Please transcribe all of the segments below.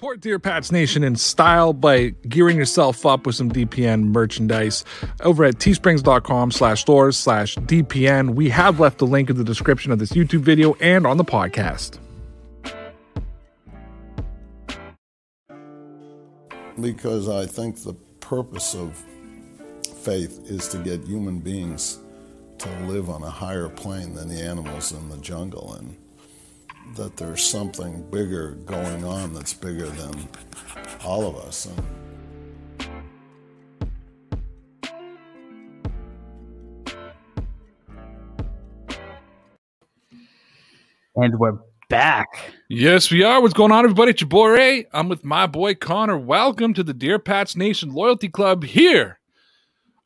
Support Dear Pats Nation in style by gearing yourself up with some DPN merchandise over at teesprings.com slash stores slash DPN. We have left the link in the description of this YouTube video and on the podcast. Because I think the purpose of faith is to get human beings to live on a higher plane than the animals in the jungle and that there's something bigger going on that's bigger than all of us. And And we're back. Yes, we are. What's going on, everybody? It's your boy Ray. I'm with my boy Connor. Welcome to the Dear Pats Nation Loyalty Club here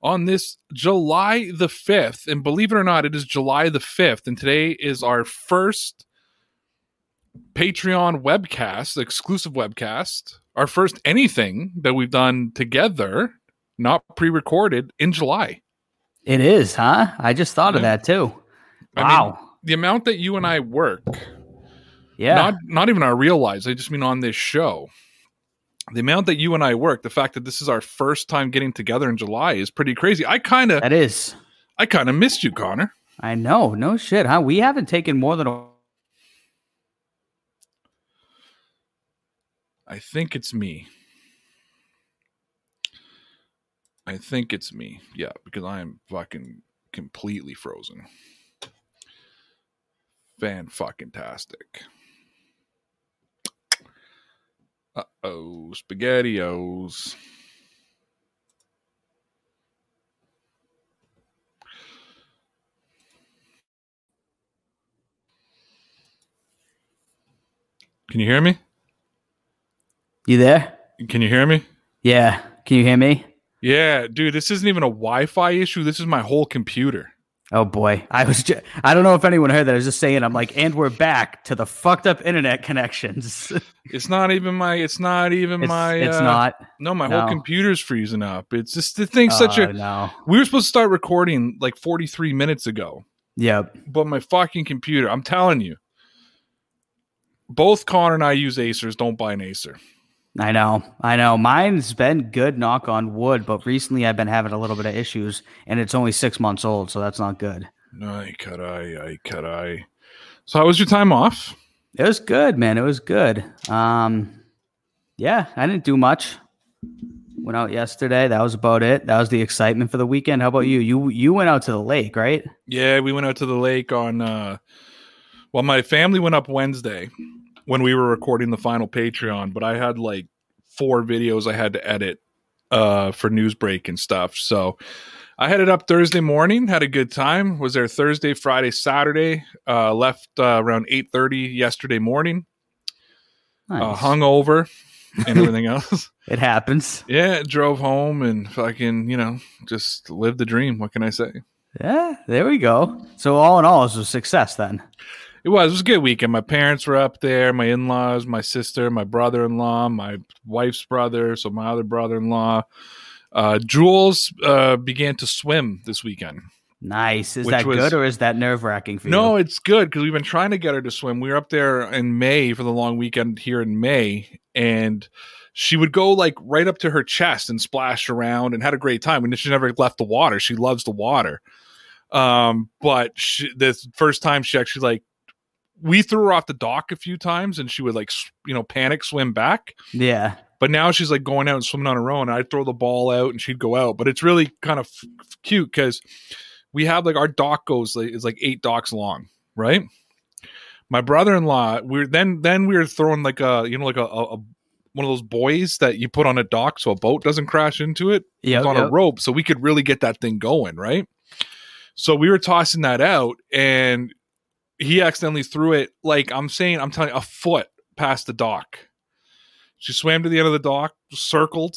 on this July the 5th. And believe it or not, it is July the 5th. And today is our first Patreon webcast, exclusive webcast, our first anything that we've done together, not pre recorded in July. It is, huh? I just thought of that too. I Wow. mean, the amount that you and I work, yeah. not not even I realize, I just mean on this show. The amount that you and I work, the fact that this is our first time getting together in July is pretty crazy. I kind of that is. I kind of missed you, Connor. I know. No shit, huh? We haven't taken more than a I think it's me. I think it's me. Yeah, because I am fucking completely frozen. Fan fucking tastic. Uh oh, spaghettios. Can you hear me? You there? Can you hear me? Yeah. Can you hear me? Yeah, dude, this isn't even a Wi-Fi issue. This is my whole computer. Oh boy. I was just I don't know if anyone heard that. I was just saying I'm like, and we're back to the fucked up internet connections. It's not even my. It's not even it's my. it's uh, not. No, my no. whole computer's freezing up. It's just the thing's such Oh, a. no. We were supposed to start recording like 43 minutes ago, Yep. but my fucking computer. I'm telling you, both Connor and I use Acers. Don't buy an Acer. I know. I know. Mine's been good, knock on wood, but recently I've been having a little bit of issues and it's only six months old, so that's not good. Ay, caray, ay, caray. So, how was your time off? It was good, man. It was good. Um, yeah, I didn't do much. Went out yesterday. That was about it. That was the excitement for the weekend. How about you? You you went out to the lake, right? Yeah, we went out to the lake on. uh Well, my family went up Wednesday when we were recording the final Patreon, but I had like four videos I had to edit uh for Newsbreak and stuff. So I headed up Thursday morning, had a good time. Was there Thursday, Friday, Saturday. Uh left uh, around eight thirty yesterday morning. Uh, Nice. hung over and everything else. It happens. Yeah, drove home and fucking, you know, just lived the dream. What can I say? Yeah, there we go. So all in all, it was a success then. It was. It was a good weekend. My parents were up there, my in laws, my sister, my brother in law, my wife's brother, so my other brother in law. Uh, Jules uh, began to swim this weekend. Nice. Is that was- good or is that nerve wracking for you? No, it's good because we've been trying to get her to swim. We were up there in May for the long weekend here in May, and she would go like right up to her chest and splash around and had a great time. And she never left the water. She loves the water. Um, but she, this first time she actually like we threw her off the dock a few times and she would like you know panic swim back. Yeah. But now she's like going out and swimming on her own. I'd throw the ball out and she'd go out. But it's really kind of f- f- cute because we have like our dock goes like is like eight docks long, right? My brother-in-law, we're then then we were throwing like a you know like a, a, a one of those buoys that you put on a dock so a boat doesn't crash into it. Yeah. On a rope, so we could really get that thing going, right? So we were tossing that out, and he accidentally threw it like I'm saying, I'm telling you, a foot past the dock. She swam to the end of the dock, circled,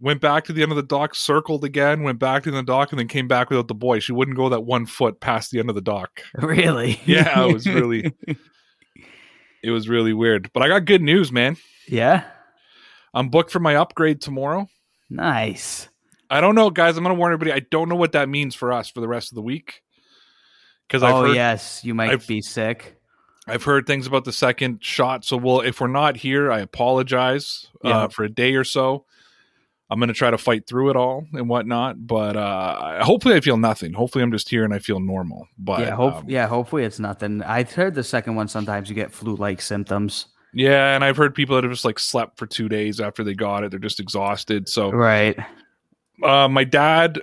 went back to the end of the dock, circled again, went back to the dock, and then came back without the buoy. She wouldn't go that one foot past the end of the dock. Really? Yeah, it was really, it was really weird. But I got good news, man. yeah. I'm booked for my upgrade tomorrow. Nice. I don't know, guys. I'm going to warn everybody. I don't know what that means for us for the rest of the week. Because oh heard, yes, you might I've- be sick. I've heard things about the second shot. So, well, if we're not here, I apologize Yeah. uh, for a day or so. I'm going to try to fight through it all and whatnot. But uh, hopefully, I feel nothing. Hopefully, I'm just here and I feel normal. But yeah, hope, um, yeah, hopefully it's nothing. I've heard the second one sometimes you get flu-like symptoms. yeah, and I've heard people that have just like slept for two days after they got it. They're just exhausted. So, Right. uh, my dad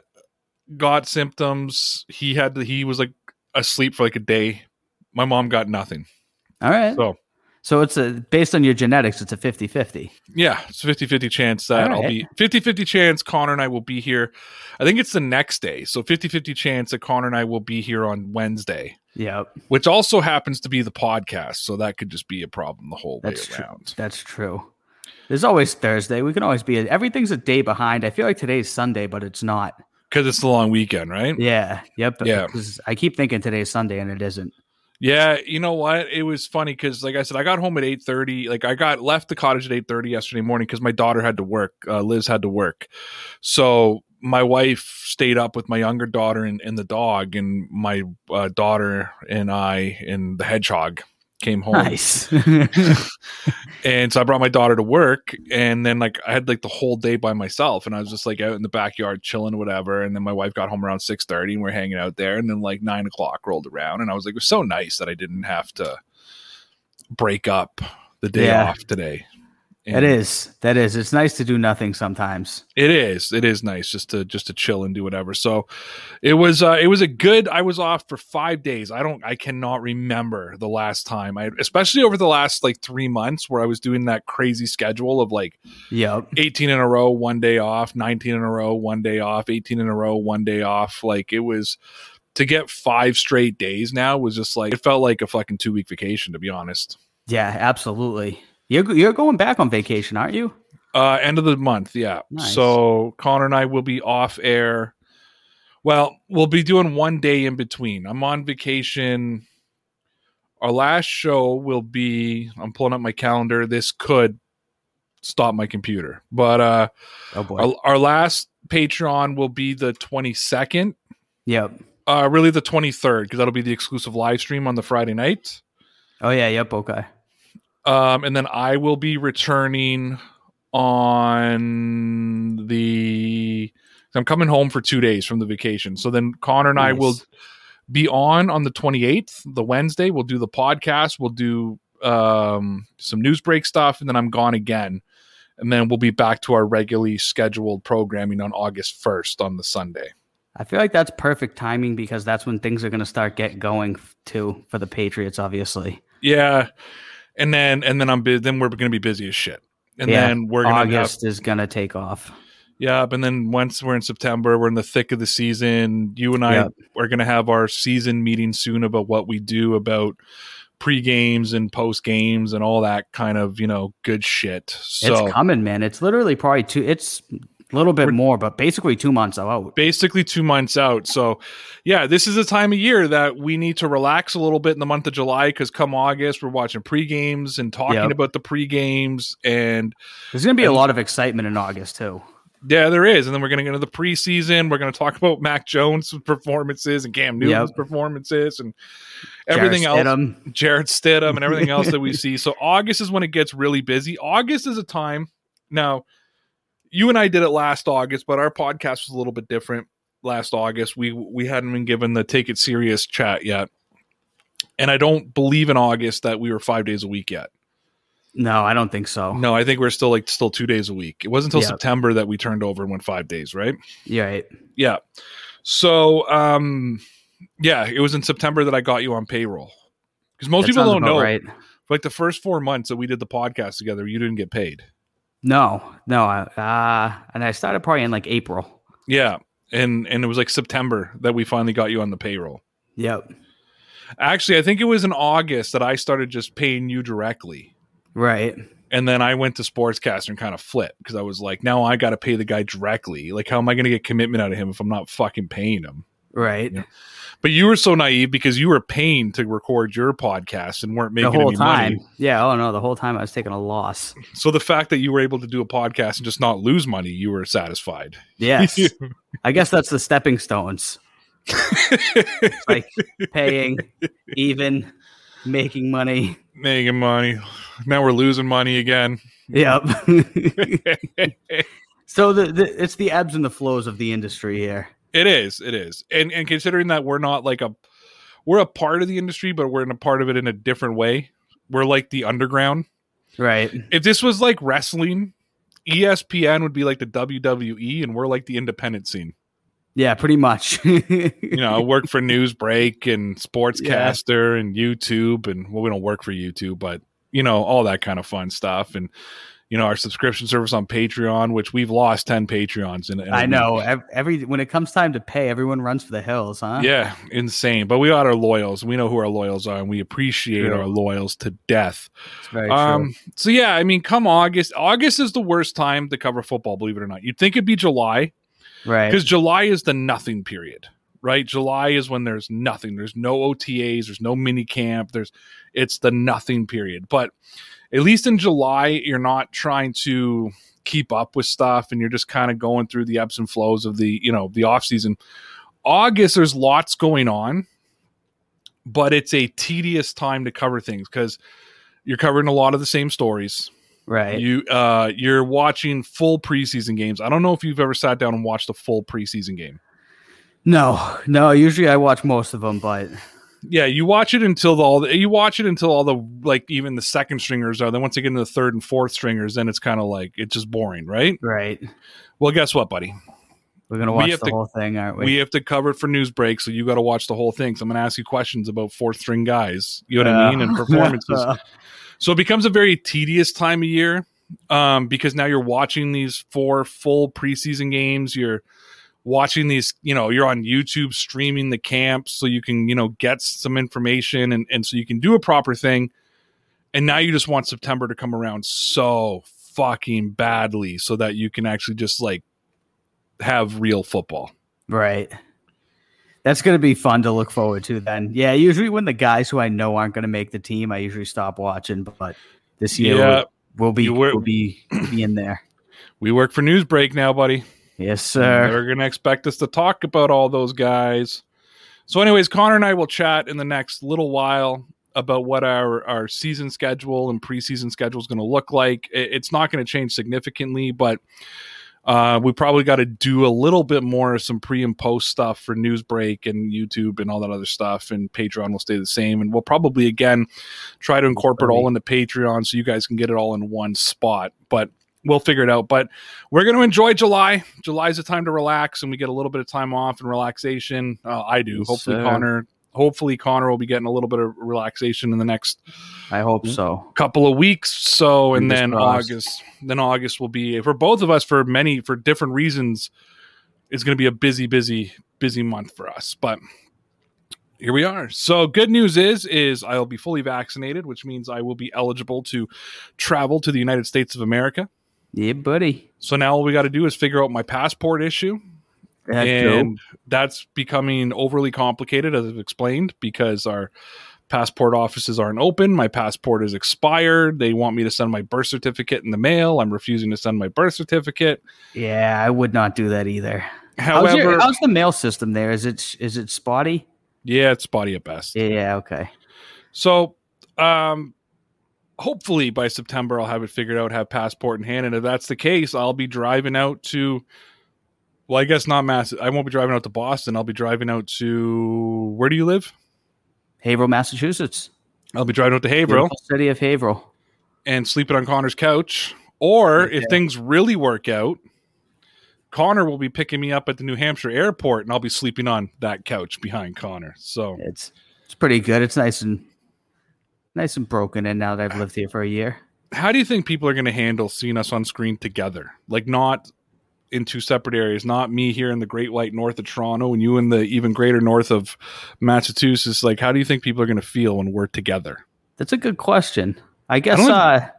got symptoms. He had he was like asleep for like a day. My mom got nothing. All right. So, So it's a based on your genetics, it's a 50-50. yeah, it's a 50-50 chance that All I'll be 50-50 chance Connor and I will be here. I think it's the next day. So 50-50 chance that Connor and I will be here on Wednesday, Yep. which also happens to be the podcast. So that could just be a problem the whole way That's true. around. That's true. There's always Thursday. We can always be everything's a day behind. I feel like today's Sunday, but it's not. Because it's the long weekend, right? Yeah. Yep. Yeah. 'Cause I keep thinking today's Sunday and it isn't. Yeah, you know what? It was funny because, like I said, I got home at eight thirty. Like I got left the cottage at eight thirty yesterday morning because my daughter had to work. Uh, Liz had to work, so my wife stayed up with my younger daughter and, and the dog, and my uh, daughter and I and the hedgehog came home. Nice. And so I brought my daughter to work, and then like I had like the whole day by myself, and I was just like out in the backyard chilling, or whatever. And then my wife got home around six thirty, and we are hanging out there. And then like nine o'clock rolled around, and I was like, it was so nice that I didn't have to break up the day Yeah. off today. It And is. That is. It's nice to do nothing sometimes. It is. It is nice just to just to chill and do whatever. So it was uh it was a good I was off for 5 days. I don't I cannot remember the last time. I especially over the last like 3 months where I was doing that crazy schedule of like Yep. 18 in a row, one day off, 19 in a row, one day off, 18 in a row, one day off. Like it was to get 5 straight days now was just like it felt like a fucking 2 week vacation to be honest. Yeah, absolutely. You're you're going back on vacation, aren't you? Uh, end of the month, yeah. Nice. So Connor and I will be off air. Well, we'll be doing one day in between. I'm on vacation. Our last show will be. I'm pulling up my calendar. This could stop my computer, but uh, Oh boy. our, our last Patreon will be the 22nd. Yep. Uh, really the 23rd because that'll be the exclusive live stream on the Friday night. Oh yeah. Yep. Okay. Um, and then I will be returning on the. I'm coming home for two days from the vacation. So then Connor and I will be on on the 28th, the Wednesday. We'll do the podcast. We'll do um, some news break stuff, and then I'm gone again. And then we'll be back to our regularly scheduled programming on August 1st on the Sunday. I feel like that's perfect timing because that's when things are going to start get going too for the Patriots. Obviously. Yeah, and then and then I'm bu- then we're going to be busy as shit. And Yeah, then we're going to have August is going to take off. Yep. And then once we're in September, we're in the thick of the season. You and I Yep. are going to have our season meeting soon about what we do about pre games and post games and all that kind of, you know, good shit. So it's coming, man. It's literally probably two. It's a little bit more, but basically two months out. basically two months out. So, yeah, this is a time of year that we need to relax a little bit in the month of July because come August, we're watching pre games and talking Yep. about the pre games. And There's going to be a lot of excitement in August too. Yeah, there is. And then we're going to get into the preseason. We're going to talk about Mac Jones' performances and Cam Newton's Yep. performances and everything Jarrett else. Stidham. Jarrett Stidham and everything else that we see. So August is when it gets really busy. August is a time. Now, you and I did it last August, but our podcast was a little bit different last August. We we hadn't been given the take it serious chat yet. And I don't believe in August that we were 5 days a week yet. No, I don't think so. No, I think we're still like still 2 days a week. It wasn't until. September that we turned over and went 5 days, right? You're right. Yeah. So, um, yeah, it was in September that I got you on payroll because most That people don't know. Right. Like the first four months that we did the podcast together, you didn't get paid. No, no. Uh, and I started probably in like April. Yeah, and and it was like September that we finally got you on the payroll. Yep. Actually, I think it was in August that I started just paying you directly. Right. And then I went to Sportscaster and kind of flipped because I was like, now I got to pay the guy directly. Like, how am I going to get commitment out of him if I'm not fucking paying him? Right. Yeah. But you were so naive because you were paying to record your podcast and weren't making The whole any time. money. Yeah. Oh no. The whole time I was taking a loss. So the fact that you were able to do a podcast and just not lose money, you were satisfied. Yes. I guess that's the stepping stones. like paying, even, Making money. making money. Now we're losing money again. Yep. so the, the it's the ebbs and the flows of the industry here. It is. It is. And and considering that we're not like a we're a part of the industry, but we're in a part of it in a different way. We're like the underground. Right. If this was like wrestling, ESPN would be like the WWE, and we're like the independent scene. Yeah, pretty much. You know, I work for Newsbreak and Sportscaster and YouTube, and well, we don't work for YouTube, but you know, all that kind of fun stuff. And you know, our subscription service on Patreon, which we've lost ten Patreons. In, in a I know. ev- Every when it comes time to pay, everyone runs for the hills, huh? Yeah, insane. But we got our loyals. We know who our loyals are, and we appreciate True. our loyals to death. Very Um, so yeah, I mean, come August. August is the worst time to cover football. Believe it or not, you'd think it'd be July. Right. because July is the nothing period, right? July is when there's nothing. There's no OTAs. There's no mini camp. There's it's the nothing period. But at least in July, you're not trying to keep up with stuff, and you're just kind of going through the ebbs and flows of the you know the off season. August, there's lots going on, but it's a tedious time to cover things because you're covering a lot of the same stories. Right. You uh you're watching full preseason games. I don't know if you've ever sat down and watched a full preseason game. no, no. Usually I watch most of them, but Yeah, you watch it until the, all the, you watch it until all the like even the second stringers are. Then once you get into the third and fourth stringers, then it's kind of like it's just boring, right? right. Well, guess what, buddy? We're gonna We watch have the to- whole thing, aren't we? We have to cover it for news break, so you got to watch the whole thing. So I'm going to ask you questions about fourth string guys. You know what I mean? And performances. So it becomes a very tedious time of year um, because now you're watching these four full preseason games. You're watching these, you know, you're on YouTube streaming the camps so you can, you know, get some information and, and so you can do a proper thing. And now you just want September to come around so fucking badly so that you can actually just like have real football. Right. That's going to be fun to look forward to then. Yeah, usually when the guys who I know aren't going to make the team, I usually stop watching, but this year Yeah, we'll, we'll be were- we'll be be in there. We work for Newsbreak now, buddy. Yes, sir. They're going to expect us to talk about all those guys. So, anyways, Connor and I will chat in the next little while about what our, our season schedule and preseason schedule is going to look like. It- It's not going to change significantly, but uh, we probably got to do a little bit more some pre and post stuff for Newsbreak and YouTube and all that other stuff. And Patreon will stay the same. And we'll probably, again, try to incorporate all into Patreon so you guys can get it all in one spot. But we'll figure it out. But we're going to enjoy July. July's a time to relax, and we get a little bit of time off and relaxation. Uh, I do. Yes, hopefully, sir. Connor. Hopefully, Connor will be getting a little bit of relaxation in the next I hope so. couple of weeks. So, and Fingers then crossed. August. Then August will be for both of us for many for different reasons. It's going to be a busy, busy, busy month for us. But here we are. So, good news is is I'll be fully vaccinated, which means I will be eligible to travel to the United States of America. Yeah, buddy. So now all we got to do is figure out my passport issue, Heck, and that's becoming overly complicated, as I've explained, because our passport offices aren't open. My passport is expired. They want me to send my birth certificate in the mail. I'm refusing to send my birth certificate. Yeah, I would not do that either. How's, However, your, how's the mail system there? Is it is it spotty? yeah, it's spotty at best. Yeah, okay. So, um, hopefully by September I'll have it figured out, have passport in hand, and if that's the case, I'll be driving out to. Well, I guess not Mass. I won't be driving out to Boston. I'll be driving out to. Where do you live? Haverhill, Massachusetts. I'll be driving out to Haverhill Beautiful City of Haverhill. and sleeping on Connor's couch. Or if things really work out, Connor will be picking me up at the New Hampshire airport, and I'll be sleeping on that couch behind Connor. So It's it's pretty good. It's nice and nice and broken in now that I've lived here for a year. how do you think people are going to handle seeing us on screen together? Like not in two separate areas, not me here in the Great White North of Toronto and you in the even greater north of Massachusetts. Like, how do you think people are going to feel when we're together? That's a good question. I guess don't- uh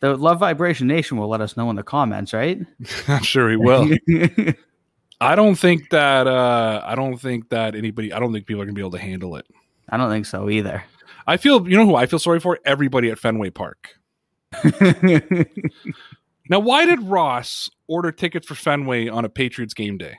the Love Vibration Nation will let us know in the comments, right? I'm sure he will. I don't think that. uh I don't think that anybody. I don't think people are going to be able to handle it. I don't think so either. I feel. You know who I feel sorry for? Everybody at Fenway Park. Now, why did Ross order tickets for Fenway on a Patriots game day?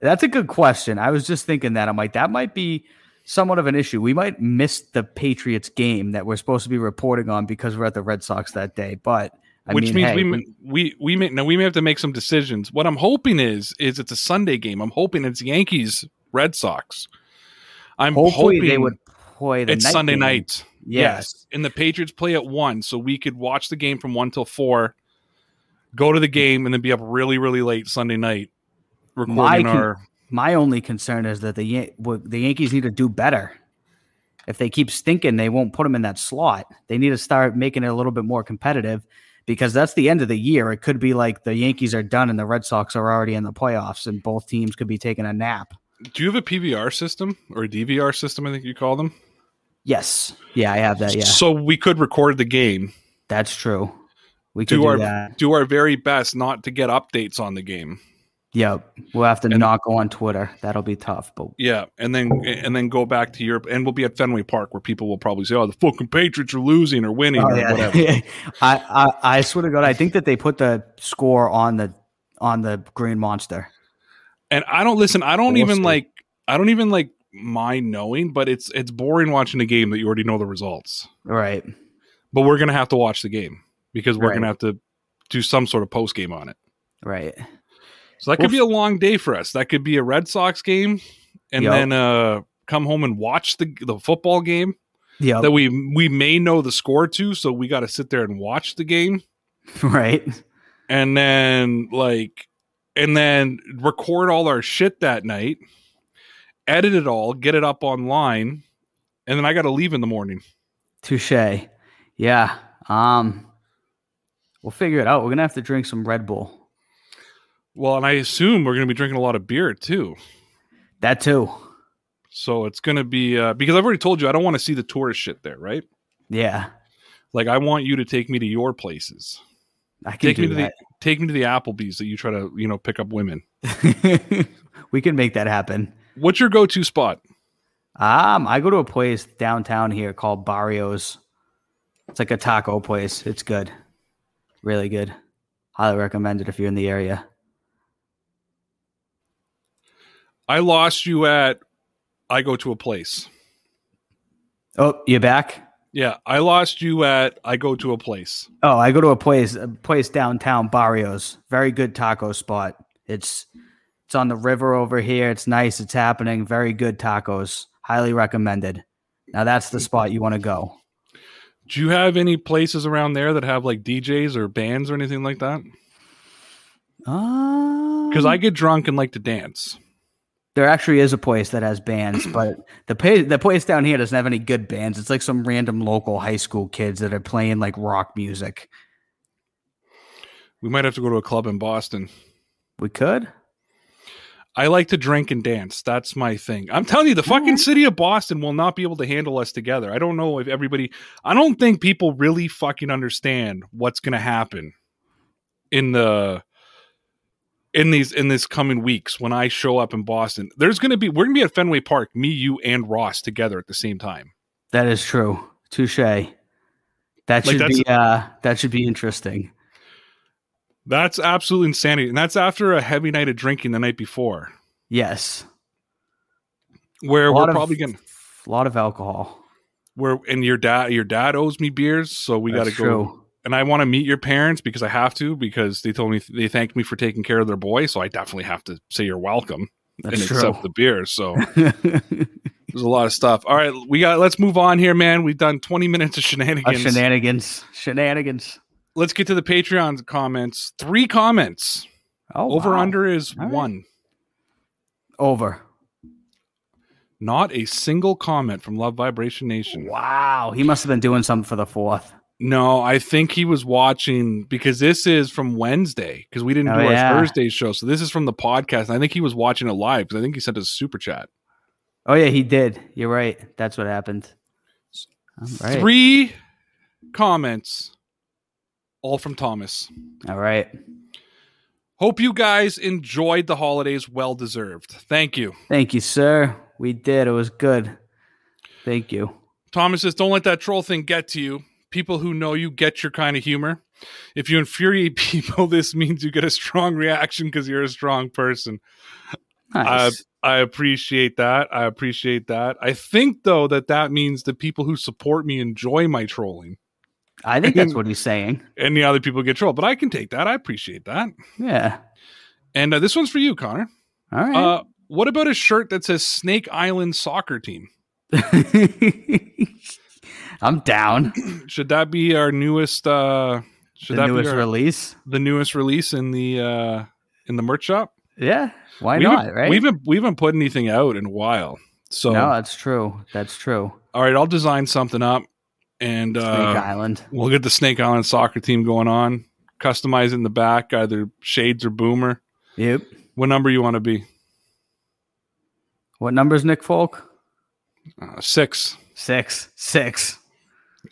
That's a good question. I was just thinking that. I'm like, that might be somewhat of an issue. We might miss the Patriots game that we're supposed to be reporting on because we're at the Red Sox that day. But I which mean, means hey, we, we- we we may now we may have to make some decisions. What I'm hoping is is it's a Sunday game. I'm hoping it's Yankees Red Sox. I'm hopefully hoping they would play the it's night Sunday game. night. Yes. and the Patriots play at one, so we could watch the game from one till four, go to the game, and then be up really really late Sunday night recording con- our. My only concern is that the Yan- the Yankees need to do better. If they keep stinking, they won't put them in that slot. They need to start making it a little bit more competitive because that's the end of the year. It could be like the Yankees are done and the Red Sox are already in the playoffs, and both teams could be taking a nap. Do you have a PVR system or a DVR system? I think you call them. Yes, yeah, I have that. Yeah, So we could record the game. that's true. We could Do do, our that. do our very best not to get updates on the game. Yep, we'll have to And- not go on Twitter. That'll be tough, but Yeah, and then and then go back to Europe, and we'll be at Fenway Park where people will probably say, "Oh, the fucking Patriots are losing or winning Oh, or yeah. whatever." I, I I swear to God, I think that they put the score on the on the Green Monster. And I don't listen. I don't even like. I don't even like mind knowing, but it's it's boring watching a game that you already know the results. Right. But we're gonna have to watch the game because we're Right. gonna have to do some sort of post game on it. Right. So that could be a long day for us. That could be a Red Sox game, and Yup. then uh come home and watch the the football game Yeah. that we we may know the score to. So we got to sit there and watch the game. Right. and then like and then record all our shit that night edit it all get it up online and then i gotta leave in the morning Touche. Yeah. Um. We'll figure it out. We're gonna have to drink some Red Bull. well and i assume we're gonna be drinking a lot of beer too That too. so it's gonna be uh, because i've already told you i don't want to see the tourist shit there right Yeah. like i want you to take me to your places I can take me to the take me to the applebee's that you try to you know pick up women we can make that happen. What's your go-to spot Um, I go to a place downtown here called Barrios. It's like a taco place. It's good. Really good. Highly recommend it if you're in the area. i lost you at i go to a place Oh, you back? yeah i lost you at i go to a place Oh, I go to a place, a place downtown, Barrios. Very good taco spot. It's it's on the river over here. It's nice. It's happening. Very good tacos. Highly recommended. Now that's the spot you want to go. Do you have any places around there that have like DJs or bands or anything like that? Um, because Because I get drunk and like to dance. there actually is a place that has bands, but the place the place down here doesn't have any good bands. It's like some random local high school kids that are playing like rock music. We might have to go to a club in Boston. We could. I like to drink and dance. That's my thing. I'm telling you, the fucking city of Boston will not be able to handle us together. I don't know if everybody, I don't think people really fucking understand what's going to happen in the, in these, in this coming weeks when I show up in Boston. There's going to be, we're going to be at Fenway Park, me, you, and Ross together at the same time. That is true. Touche. That Like, should be uh that should be interesting. That's absolute insanity. And that's after a heavy night of drinking the night before, Yes. where we're of- probably going A lot of alcohol. where, and your dad, your dad owes me beers. So we got to go. true. And I want to meet your parents because I have to, because they told me, they thanked me for taking care of their boy. So I definitely have to say you're welcome That's and true. accept the beer. So there's a lot of stuff. All right. We got, let's move on here, man. We've done 20 minutes of Uh, shenanigans. shenanigans. Let's get to the Patreon comments. Three comments. Oh, Over wow. under is right. one. Over. Not a single comment from Love Vibration Nation. Wow. He must have been doing something for the fourth. No, I think he was watching because this is from Wednesday because we didn't Oh, do our yeah. Thursday show. So this is from the podcast. I think he was watching it live because I think he sent us a super chat. Oh yeah, he did. You're right. That's what happened. Right. Three comments, all from Thomas. All right. Hope you guys enjoyed the holidays. Well deserved. Thank you. Thank you, sir. We did. It was good. Thank you. Thomas says, don't let that troll thing get to you. People who know you get your kind of humor. If you infuriate people, this means you get a strong reaction because you're a strong person. Nice. I appreciate that. I appreciate that. I think though that that means the people who support me enjoy my trolling, I think that's what he's saying. and the other people get trolled. But I can take that. I appreciate that. Yeah. And uh, this one's for you, Connor. All right. Uh, what about a shirt that says Snake Island Soccer Team? I'm down. Should that be our newest? uh Should the that newest be our, release. the newest release in the uh in the merch shop? Yeah. Why we not? Right. We haven't we haven't put anything out in a while. So no, that's true. That's true. all right, I'll design something up and Snake uh, Island. we'll get the Snake Island soccer team going on. Customize it in the back, either shades or boomer. Yep. What number you want to be? What number is Nick Folk? Uh, six. Six. Six.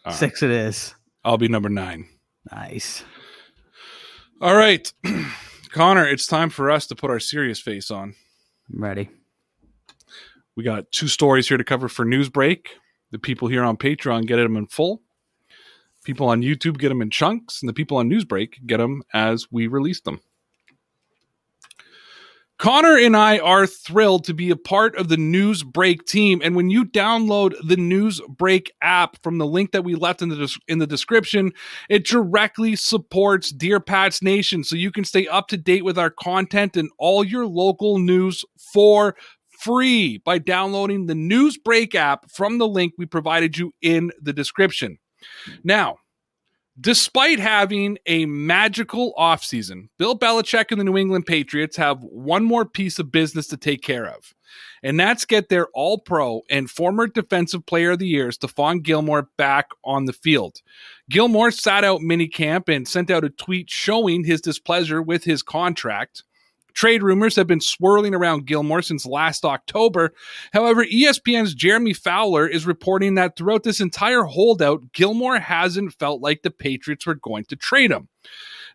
Right. Six it is. I'll be number nine. Nice. All right, Connor, it's time for us to put our serious face on. I'm ready. We got two stories here to cover for Newsbreak. The people here on Patreon get them in full. People on YouTube get them in chunks, and the people on Newsbreak get them as we release them. Connor and I are thrilled to be a part of the Newsbreak team. And when you download the Newsbreak app from the link that we left in the des- in the description, it directly supports Dear Pats Nation, so you can stay up to date with our content and all your local news for free by downloading the Newsbreak app from the link we provided you in the description. Now, despite having a magical offseason, Bill Belichick and the New England Patriots have one more piece of business to take care of. And that's get their all pro and former defensive player of the year, Stephon Gilmore, back on the field. Gilmore sat out minicamp and sent out a tweet showing his displeasure with his contract. Trade rumors have been swirling around Gilmore since last October. However, ESPN's Jeremy Fowler is reporting that throughout this entire holdout, Gilmore hasn't felt like the Patriots were going to trade him.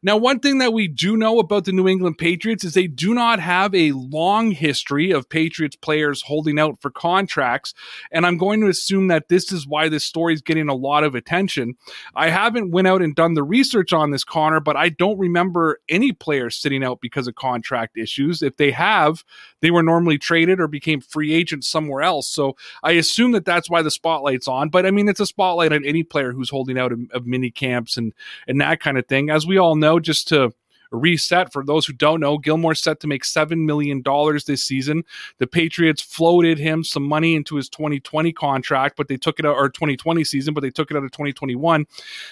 Now, one thing that we do know about the New England Patriots is they do not have a long history of Patriots players holding out for contracts. And I'm going to assume that this is why this story is getting a lot of attention. I haven't went out and done the research on this, Connor, but I don't remember any players sitting out because of contract issues. If they have, they were normally traded or became free agents somewhere else. So I assume that that's why the spotlight's on. But I mean, it's a spotlight on any player who's holding out of, of mini camps and and that kind of thing. As we all know, just to reset for those who don't know, Gilmore's set to make seven million dollars this season. The Patriots floated him some money into his 2020 contract, but they took it out or 2020 season, but they took it out of 2021.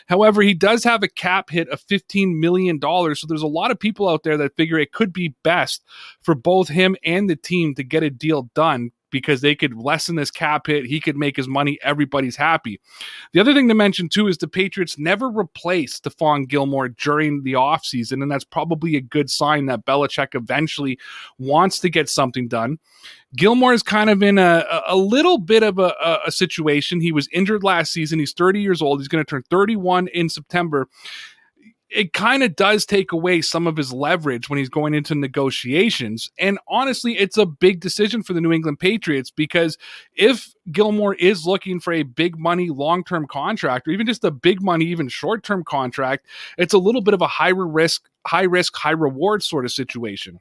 However, he does have a cap hit of 15 million dollars. So there's a lot of people out there that figure it could be best for both him and the team to get a deal done because they could lessen this cap hit. He could make his money. Everybody's happy. The other thing to mention, too, is the Patriots never replaced Stephon Gilmore during the offseason, and that's probably a good sign that Belichick eventually wants to get something done. Gilmore is kind of in a, a little bit of a, a, a situation. He was injured last season. He's 30 years old. He's going to turn 31 in September it kind of does take away some of his leverage when he's going into negotiations. And honestly, it's a big decision for the New England Patriots because if Gilmore is looking for a big money long term contract or even just a big money, even short term contract, it's a little bit of a higher risk, high risk, high reward sort of situation.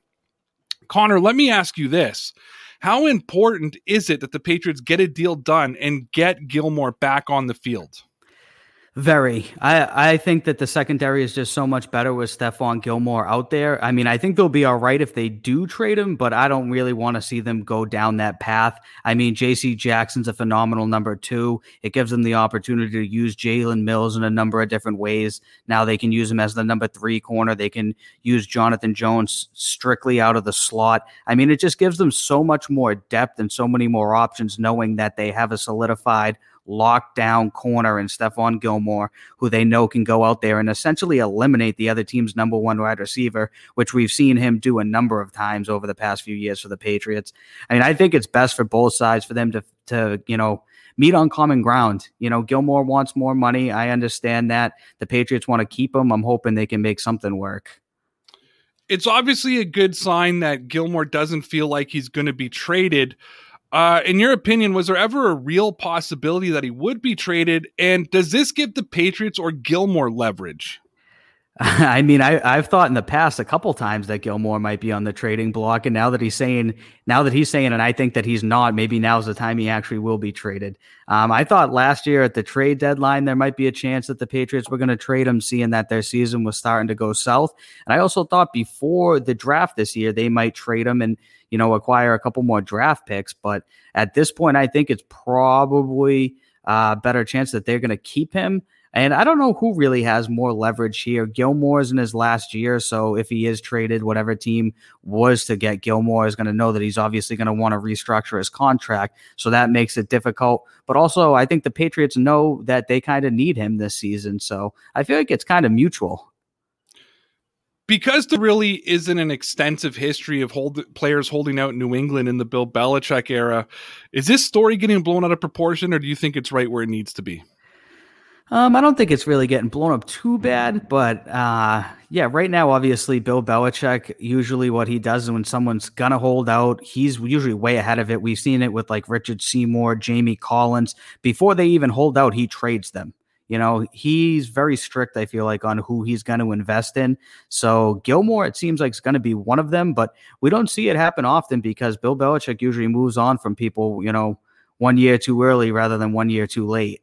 Connor, let me ask you this. How important is it that the Patriots get a deal done and get Gilmore back on the field? Very. I, I think that the secondary is just so much better with Stephon Gilmore out there. I mean, I think they'll be all right if they do trade him, but I don't really want to see them go down that path. I mean, JC Jackson's a phenomenal number two. It gives them the opportunity to use Jalen Mills in a number of different ways. Now they can use him as the number three corner. They can use Jonathan Jones strictly out of the slot. I mean, it just gives them so much more depth and so many more options, knowing that they have a solidified lockdown corner in Stephon Gilmore, who they know can go out there and essentially eliminate the other team's number one wide receiver, which we've seen him do a number of times over the past few years for the Patriots. I mean, I think it's best for both sides for them to to, you know, meet on common ground. You know, Gilmore wants more money. I understand that. The Patriots want to keep him. I'm hoping they can make something work. It's obviously a good sign that Gilmore doesn't feel like he's going to be traded. Uh, in your opinion, was there ever a real possibility that he would be traded? And does this give the Patriots or Gilmore leverage? I mean, I, I've thought in the past a couple times that Gilmore might be on the trading block, and now that he's saying, now that he's saying, and I think that he's not, maybe now's the time he actually will be traded. Um, I thought last year at the trade deadline there might be a chance that the Patriots were going to trade him, seeing that their season was starting to go south. And I also thought before the draft this year they might trade him and you know acquire a couple more draft picks. But at this point, I think it's probably a uh, better chance that they're going to keep him and I don't know who really has more leverage here. Gilmore's in his last year, so if he is traded, whatever team was to get Gilmore is going to know that he's obviously going to want to restructure his contract. So that makes it difficult. But also, I think the Patriots know that they kind of need him this season. So I feel like it's kind of mutual because there really isn't an extensive history of hold, players holding out New England in the Bill Belichick era, is this story getting blown out of proportion, or do you think it's right where it needs to be? Um, I don't think it's really getting blown up too bad, but uh, yeah, right now, obviously, Bill Belichick, usually what he does is when someone's going to hold out, he's usually way ahead of it. We've seen it with like Richard Seymour, Jamie Collins. Before they even hold out, he trades them. You know, he's very strict, I feel like, on who he's going to invest in. So Gilmore, it seems like, is going to be one of them, but we don't see it happen often because Bill Belichick usually moves on from people, you know, one year too early rather than one year too late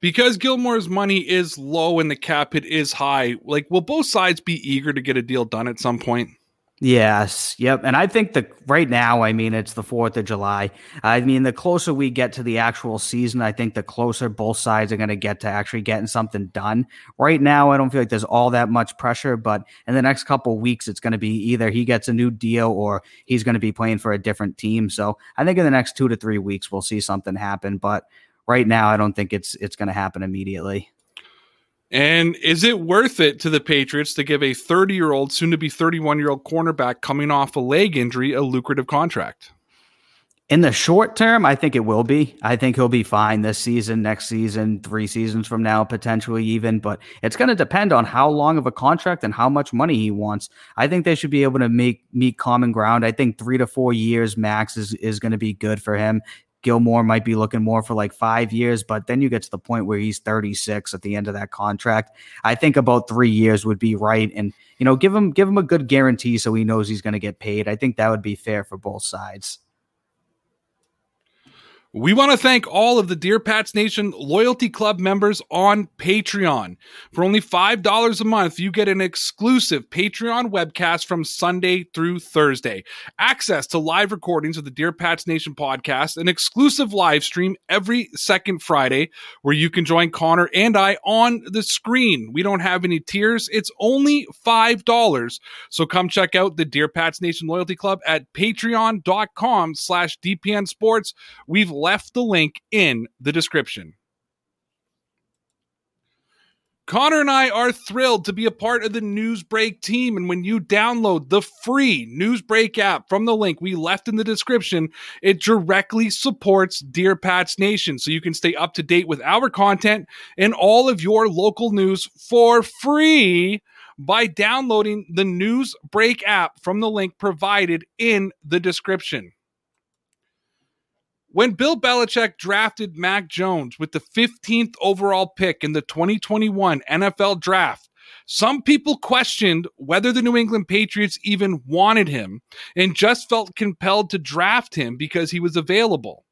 because Gilmore's money is low and the cap hit is high, like will both sides be eager to get a deal done at some point? Yes, yep. And I think that right now, I mean, it's the 4th of July. I mean, the closer we get to the actual season, I think the closer both sides are going to get to actually getting something done. Right now, I don't feel like there's all that much pressure, but in the next couple weeks, it's going to be either he gets a new deal or he's going to be playing for a different team. So I think in the next two to three weeks, we'll see something happen. But right now, I don't think it's it's going to happen immediately. And is it worth it to the Patriots to give a 30 year old, soon to be 31 year old cornerback coming off a leg injury a lucrative contract? In the short term, I think it will be. I think he'll be fine this season, next season, three seasons from now, potentially even. But it's going to depend on how long of a contract and how much money he wants. I think they should be able to make meet common ground. I think three to four years max is, is going to be good for him. Gilmore might be looking more for like five years, but then you get to the point where he's 36 at the end of that contract. I think about three years would be right, and you know, give him give him a good guarantee so he knows he's going to get paid. I think that would be fair for both sides. We want to thank all of the Dear Pats Nation Loyalty Club members on Patreon. For only $5 a month, you get an exclusive Patreon webcast from Sunday through Thursday, access to live recordings of the Dear Pats Nation podcast, an exclusive live stream every second Friday where you can join Connor and I on the screen. We don't have any tiers, it's only $5. So come check out the Dear Pats Nation Loyalty Club at patreon.com slash DPN Sports. We've left the link in the description. Connor and I are thrilled to be a part of the Newsbreak team. And when you download the free Newsbreak app from the link we left in the description, it directly supports Dear Pats Nation. So you can stay up to date with our content and all of your local news for free by downloading the Newsbreak app from the link provided in the description. When Bill Belichick drafted Mac Jones with the 15th overall pick in the 2021 NFL draft, some people questioned whether the New England Patriots even wanted him and just felt compelled to draft him because he was available.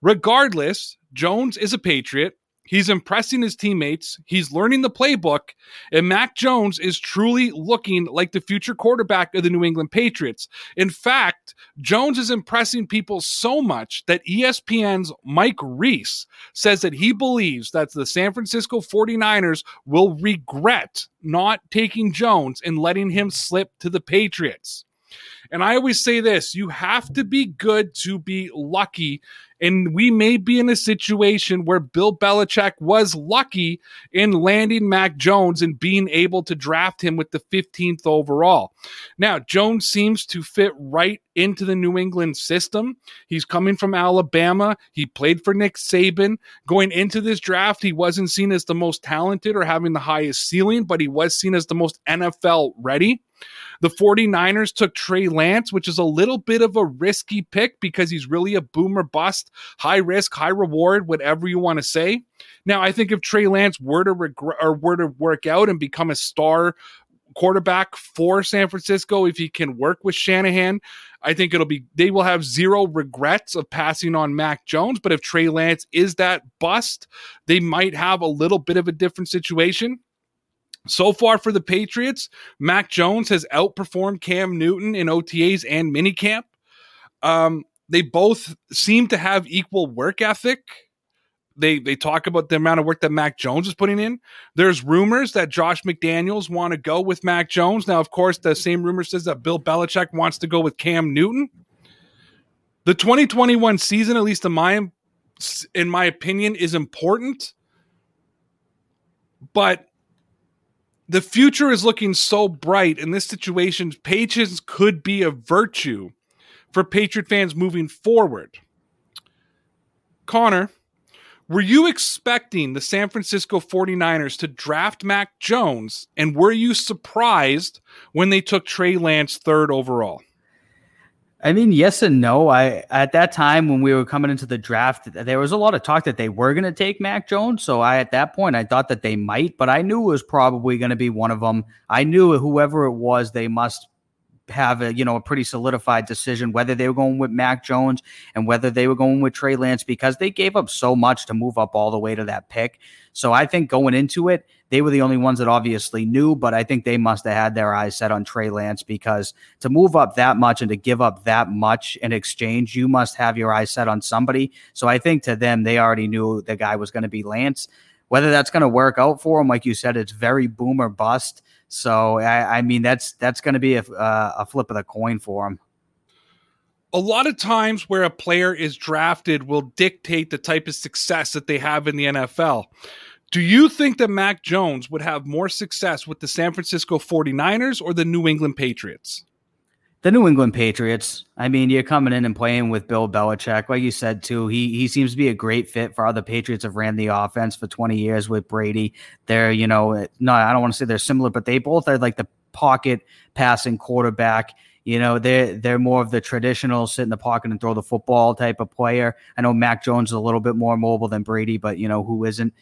Regardless, Jones is a Patriot He's impressing his teammates. He's learning the playbook. And Mac Jones is truly looking like the future quarterback of the New England Patriots. In fact, Jones is impressing people so much that ESPN's Mike Reiss says that he believes that the San Francisco 49ers will regret not taking Jones and letting him slip to the Patriots. And I always say this you have to be good to be lucky. And we may be in a situation where Bill Belichick was lucky in landing Mac Jones and being able to draft him with the 15th overall. Now, Jones seems to fit right into the New England system. He's coming from Alabama. He played for Nick Saban. Going into this draft, he wasn't seen as the most talented or having the highest ceiling, but he was seen as the most NFL ready. The 49ers took Trey Lance, which is a little bit of a risky pick because he's really a boomer bust, high risk, high reward, whatever you want to say. Now, I think if Trey Lance were to regret or were to work out and become a star quarterback for San Francisco, if he can work with Shanahan, I think it'll be they will have zero regrets of passing on Mac Jones. But if Trey Lance is that bust, they might have a little bit of a different situation. So far for the Patriots, Mac Jones has outperformed Cam Newton in OTAs and minicamp. Um, they both seem to have equal work ethic. They they talk about the amount of work that Mac Jones is putting in. There's rumors that Josh McDaniels want to go with Mac Jones. Now, of course, the same rumor says that Bill Belichick wants to go with Cam Newton. The 2021 season, at least in my in my opinion, is important, but the future is looking so bright in this situation. Patience could be a virtue for Patriot fans moving forward. Conor, were you expecting the San Francisco 49ers to draft Mac Jones? And were you surprised when they took Trey Lance third overall? I mean, yes and no. I at that time when we were coming into the draft, there was a lot of talk that they were going to take Mac Jones. So I at that point I thought that they might, but I knew it was probably going to be one of them. I knew whoever it was, they must have a you know a pretty solidified decision whether they were going with Mac Jones and whether they were going with Trey Lance because they gave up so much to move up all the way to that pick. So I think going into it, they were the only ones that obviously knew, but I think they must have had their eyes set on Trey Lance because to move up that much and to give up that much in exchange, you must have your eyes set on somebody. So I think to them, they already knew the guy was going to be Lance. Whether that's going to work out for him, like you said, it's very boomer bust. So I, I mean, that's that's going to be a, uh, a flip of the coin for him. A lot of times, where a player is drafted will dictate the type of success that they have in the NFL. Do you think that Mac Jones would have more success with the San Francisco 49ers or the New England Patriots? The New England Patriots. I mean, you're coming in and playing with Bill Belichick, like you said too. He he seems to be a great fit for how the Patriots have ran the offense for 20 years with Brady. They're you know, no, I don't want to say they're similar, but they both are like the pocket passing quarterback. You know, they're they're more of the traditional sit in the pocket and throw the football type of player. I know Mac Jones is a little bit more mobile than Brady, but you know who isn't.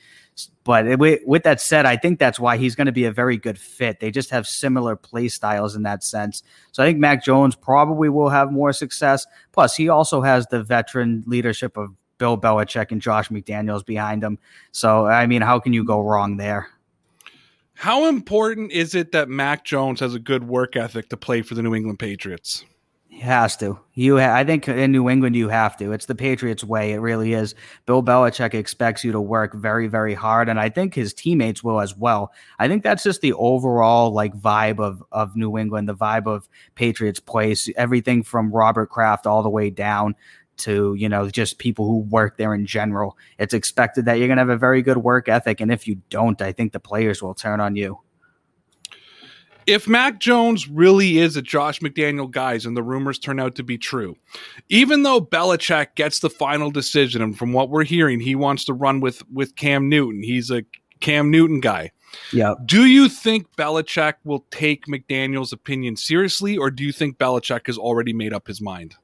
But with, with that said, I think that's why he's going to be a very good fit. They just have similar play styles in that sense. So I think Mac Jones probably will have more success. Plus, he also has the veteran leadership of Bill Belichick and Josh McDaniels behind him. So, I mean, how can you go wrong there? How important is it that Mac Jones has a good work ethic to play for the New England Patriots? He has to. You, ha- I think in New England you have to. It's the Patriots way. It really is. Bill Belichick expects you to work very, very hard, and I think his teammates will as well. I think that's just the overall like vibe of of New England, the vibe of Patriots place. Everything from Robert Kraft all the way down to you know just people who work there in general. It's expected that you're going to have a very good work ethic, and if you don't, I think the players will turn on you if Mac Jones really is a Josh McDaniel guys and the rumors turn out to be true, even though Belichick gets the final decision, and from what we're hearing, he wants to run with with Cam Newton. He's a Cam Newton guy. Yeah. Do you think Belichick will take McDaniel's opinion seriously, or do you think Belichick has already made up his mind?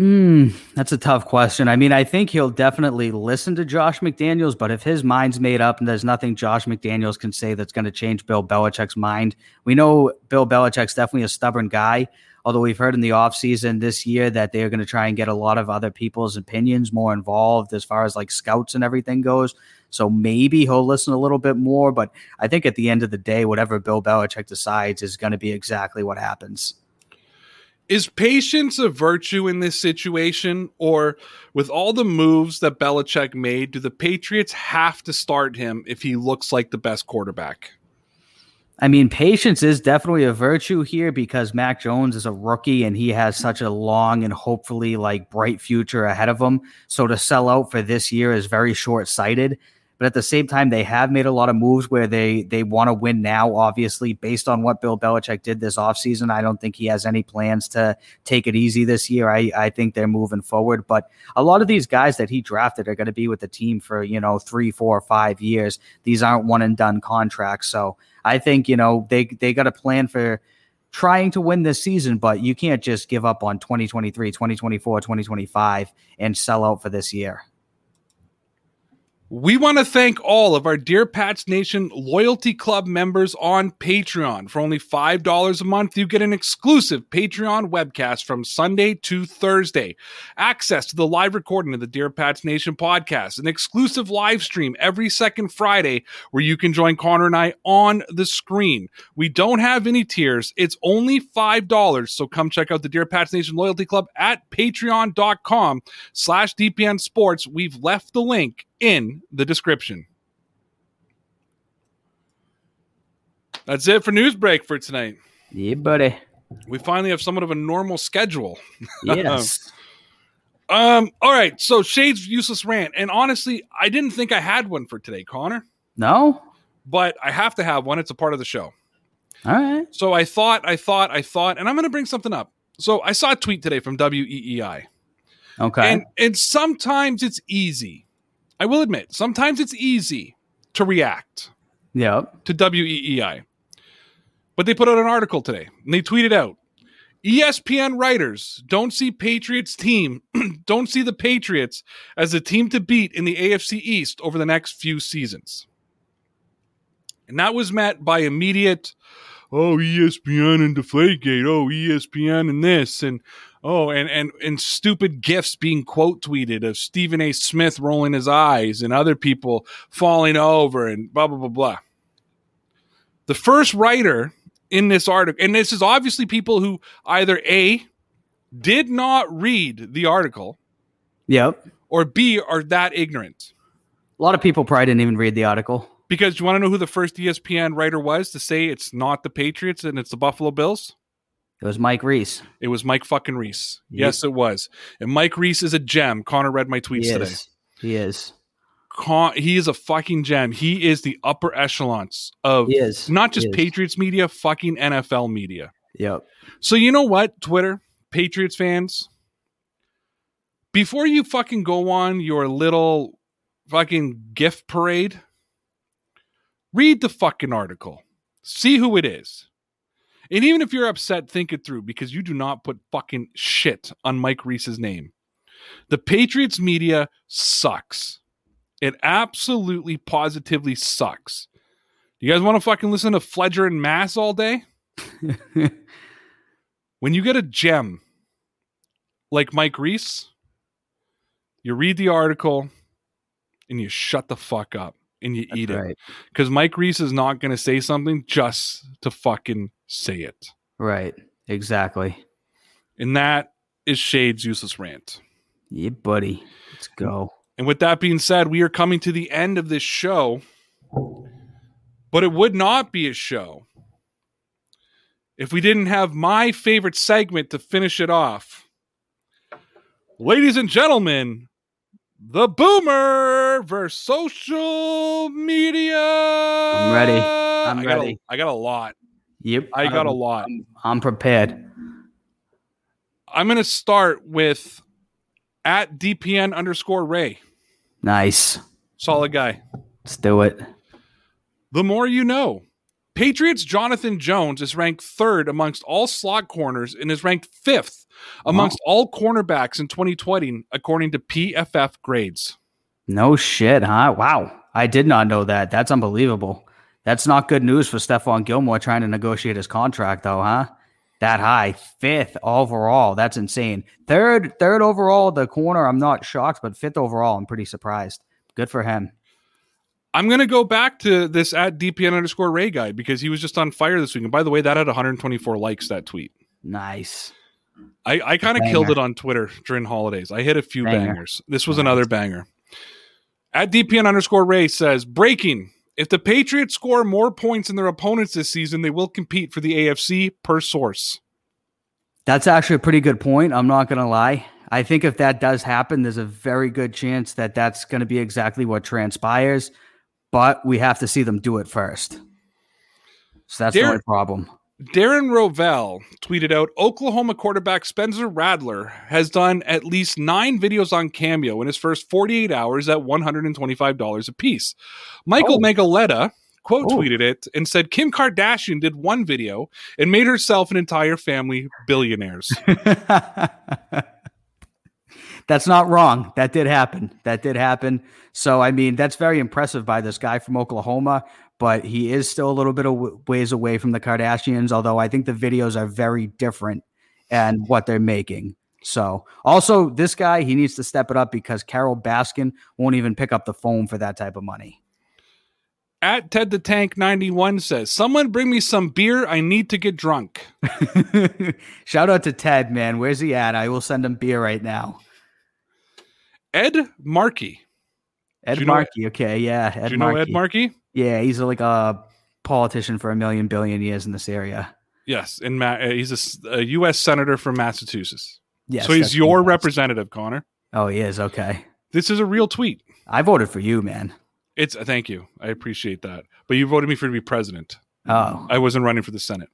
Mm, that's a tough question. I mean, I think he'll definitely listen to Josh McDaniels, but if his mind's made up and there's nothing Josh McDaniels can say that's going to change Bill Belichick's mind, we know Bill Belichick's definitely a stubborn guy. Although we've heard in the offseason this year that they're going to try and get a lot of other people's opinions more involved as far as like scouts and everything goes. So maybe he'll listen a little bit more. But I think at the end of the day, whatever Bill Belichick decides is going to be exactly what happens. Is patience a virtue in this situation, or with all the moves that Belichick made, do the Patriots have to start him if he looks like the best quarterback? I mean, patience is definitely a virtue here because Mac Jones is a rookie and he has such a long and hopefully like bright future ahead of him. So to sell out for this year is very short sighted. But at the same time, they have made a lot of moves where they they want to win now, obviously, based on what Bill Belichick did this offseason. I don't think he has any plans to take it easy this year. I, I think they're moving forward. But a lot of these guys that he drafted are going to be with the team for, you know, three, four, five years. These aren't one and done contracts. So I think, you know, they they got a plan for trying to win this season, but you can't just give up on 2023, 2024, 2025 and sell out for this year. We want to thank all of our Dear Pats Nation Loyalty Club members on Patreon. For only $5 a month, you get an exclusive Patreon webcast from Sunday to Thursday, access to the live recording of the Dear Pats Nation podcast, an exclusive live stream every second Friday where you can join Conor and I on the screen. We don't have any tiers, it's only $5. So come check out the Dear Pats Nation Loyalty Club at patreon.com slash DPN Sports. We've left the link in the description. That's it for news break for tonight. Yeah, buddy. We finally have somewhat of a normal schedule. Yes. Um, all right, so Shade's useless rant. And honestly, I didn't think I had one for today, Conor, no? but I have to have one. It's a part of the show. All right. So I thought, I thought, I thought, and I'm going to bring something up. So I saw a tweet today from WEEI. Okay. And and sometimes it's easy. I will admit, sometimes it's easy to react yep. to WEEI. But they put out an article today and they tweeted out ESPN writers don't see Patriots team don't see the Patriots as a team to beat in the AFC East over the next few seasons. And that was met by immediate oh ESPN and Deflategate, oh ESPN and this and oh and and and stupid gifs being quote tweeted of Stephen A. Smith rolling his eyes and other people falling over and blah blah blah blah. The first writer in this article, and this is obviously people who either A did not read the article Yep. or B are that ignorant. A lot of people probably didn't even read the article. Because you want to know who the first ESPN writer was to say it's not the Patriots and it's the Buffalo Bills? It was Mike Reiss. It was Mike fucking Reiss. Yep. Yes, it was. And Mike Reiss is a gem. Connor read my tweets he today. He is. Con- he is a fucking gem. He is the upper echelons of not just Patriots media, fucking NFL media. Yep. So you know what, Twitter, Patriots fans? Before you fucking go on your little fucking gift parade, read the fucking article. See who it is. And even if you're upset, think it through because you do not put fucking shit on Mike Reiss's name. The Patriots media sucks. It absolutely positively sucks. You guys want to fucking listen to Felger and Mazz all day? when you get a gem like Mike Reiss, you read the article and you shut the fuck up and you eat it. Because Mike Reiss is not going to say something just to fucking say it. Right. Exactly. And that is Shade's useless rant. Yeah, buddy. Let's go. And with that being said, we are coming to the end of this show. But it would not be a show if we didn't have my favorite segment to finish it off. Ladies and gentlemen, the boomer versus social media. I'm ready. I'm I got a- ready. I got a lot. Yep. I got a I'm- lot. I'm prepared. I'm going to start with at DPN underscore Ray. Nice. Solid guy. Let's do it. The more you know. Patriots Jonathan Jones is ranked third amongst all slot corners and is ranked fifth amongst all cornerbacks in 2020, according to PFF grades. No shit, huh? Wow. I did not know that. That's unbelievable. That's not good news for Stephon Gilmore trying to negotiate his contract, though, huh? That high, fifth overall. That's insane. Third, third overall, the corner. I'm not shocked, but fifth overall, I'm pretty surprised. Good for him. I'm going to go back to this at DPN underscore Ray guy because he was just on fire this week. And by the way, that had 124 likes, that tweet. Nice. I, I kind of killed it on Twitter during holidays. I hit a few Banger. bangers. This was Nice. another banger. At DPN underscore Ray says, breaking. If the Patriots score more points than their opponents this season, they will compete for the AFC per source. That's actually a pretty good point. I'm not going to lie. I think if that does happen, there's a very good chance that that's going to be exactly what transpires, but we have to see them do it first. So that's the only problem. Darren Rovell tweeted out Oklahoma quarterback Spencer Rattler has done at least nine videos on Cameo in his first 48 hours at $125 a piece. Michael Oh. Megaletta quote Ooh. tweeted it and said Kim Kardashian did one video and made herself and entire family billionaires. that's not wrong. That did happen. That did happen. So, I mean, that's very impressive by this guy from Oklahoma, but he is still a little bit of ways away from the Kardashians, although I think the videos are very different and what they're making. So, also, this guy, he needs to step it up because Carole Baskin won't even pick up the phone for that type of money. At Ted the Tank 91 says, Someone bring me some beer. I need to get drunk. Shout out to Ted, man. Where's he at? I will send him beer right now. Ed Markey. Ed you know- Markey. Okay. Yeah. Ed Do you know Ed Markey. Yeah. He's like a politician for a million billion years in this area. Yes, in Ma- uh, he's a U.S. senator from Massachusetts. Yes. so he's your what he was. representative, Conor. Oh, he is. Okay. This is a real tweet. I voted for you, man. It's uh, thank you. I appreciate that. But you voted me for to be president. Oh, I wasn't running for the Senate.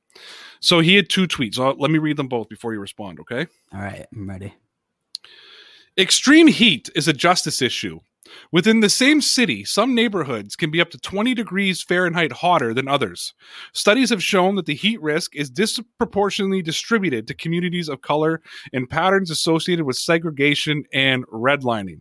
So he had two tweets. Uh, let me read them both before you respond, okay? all right. I'm ready. Extreme heat is a justice issue. Within the same city, some neighborhoods can be up to 20 degrees Fahrenheit hotter than others. Studies have shown that the heat risk is disproportionately distributed to communities of color and patterns associated with segregation and redlining.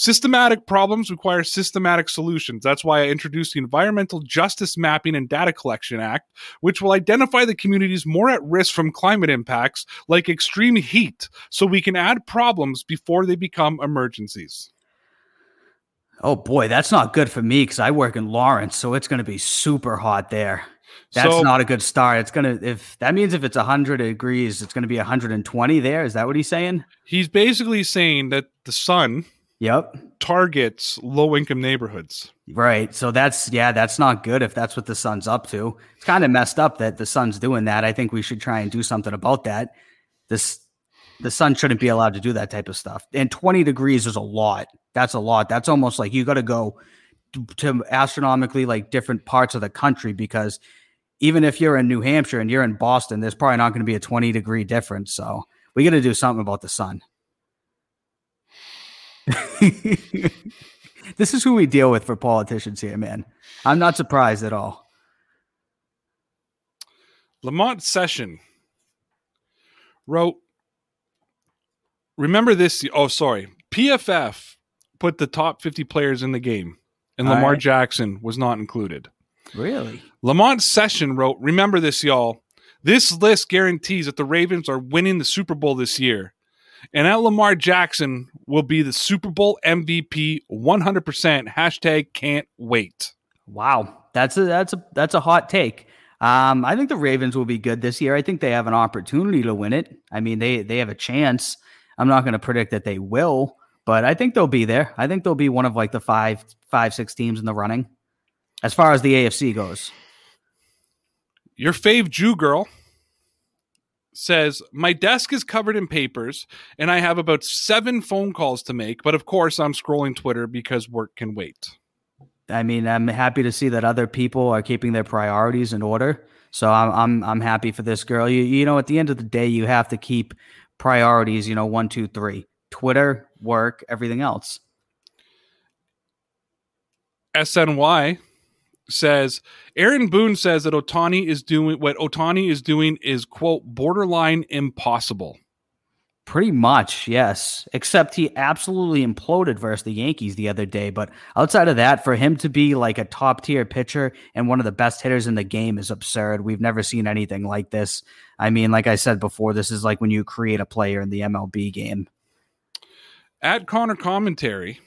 Systematic problems require systematic solutions. That's why I introduced the Environmental Justice Mapping and Data Collection Act, which will identify the communities more at risk from climate impacts like extreme heat so we can add problems before they become emergencies. Oh boy, that's not good for me because I work in Lawrence, so it's going to be super hot there. That's So- not a good start. It's gonna if that means if it's 100 degrees, it's going to be 120 there. Is that what he's saying? He's basically saying that the sun Yep. targets low income neighborhoods. Right. So that's yeah, that's not good if that's what the sun's up to. It's kind of messed up that the sun's doing that. I think we should try and do something about that. This the sun shouldn't be allowed to do that type of stuff. And 20 degrees is a lot. That's a lot. That's almost like you got to go to, astronomically like different parts of the country because even if you're in New Hampshire and you're in Boston, there's probably not going to be a 20 degree difference. So we got to do something about the sun. this is who we deal with for politicians here, man. I'm not surprised at all. Lamont Session wrote, Remember this? Oh, sorry. PFF put the top 50 players in the game, and All Lamar right. Jackson was not included. Really? Lamont Session wrote, Remember this, y'all. This list guarantees that the Ravens are winning the Super Bowl this year. And that Lamar Jackson will be the Super Bowl MVP 100%. Hashtag can't wait. Wow. That's a that's a that's a hot take. Um, I think the Ravens will be good this year. I think they have an opportunity to win it. I mean, they they have a chance. I'm not going to predict that they will, but I think they'll be there. I think they'll be one of like the five five six teams in the running as far as the AFC goes. Your fave Jew girl says, My desk is covered in papers and I have about seven phone calls to make, but of course I'm scrolling Twitter because work can wait. I mean, I'm happy to see that other people are keeping their priorities in order. So I'm I'm I'm happy for this girl. You you know, at the end of the day, you have to keep priorities. You know, one, two, three: Twitter, work, everything else. SNY says Aaron Boone says that Ohtani is doing what Ohtani is doing is quote borderline impossible. Pretty much, yes. Except he absolutely imploded versus the Yankees the other day. But outside of that, for him to be like a top tier pitcher and one of the best hitters in the game is absurd. We've never seen anything like this. I mean, like I said before, this is like when you create a player in the MLB game. At Connor Commentary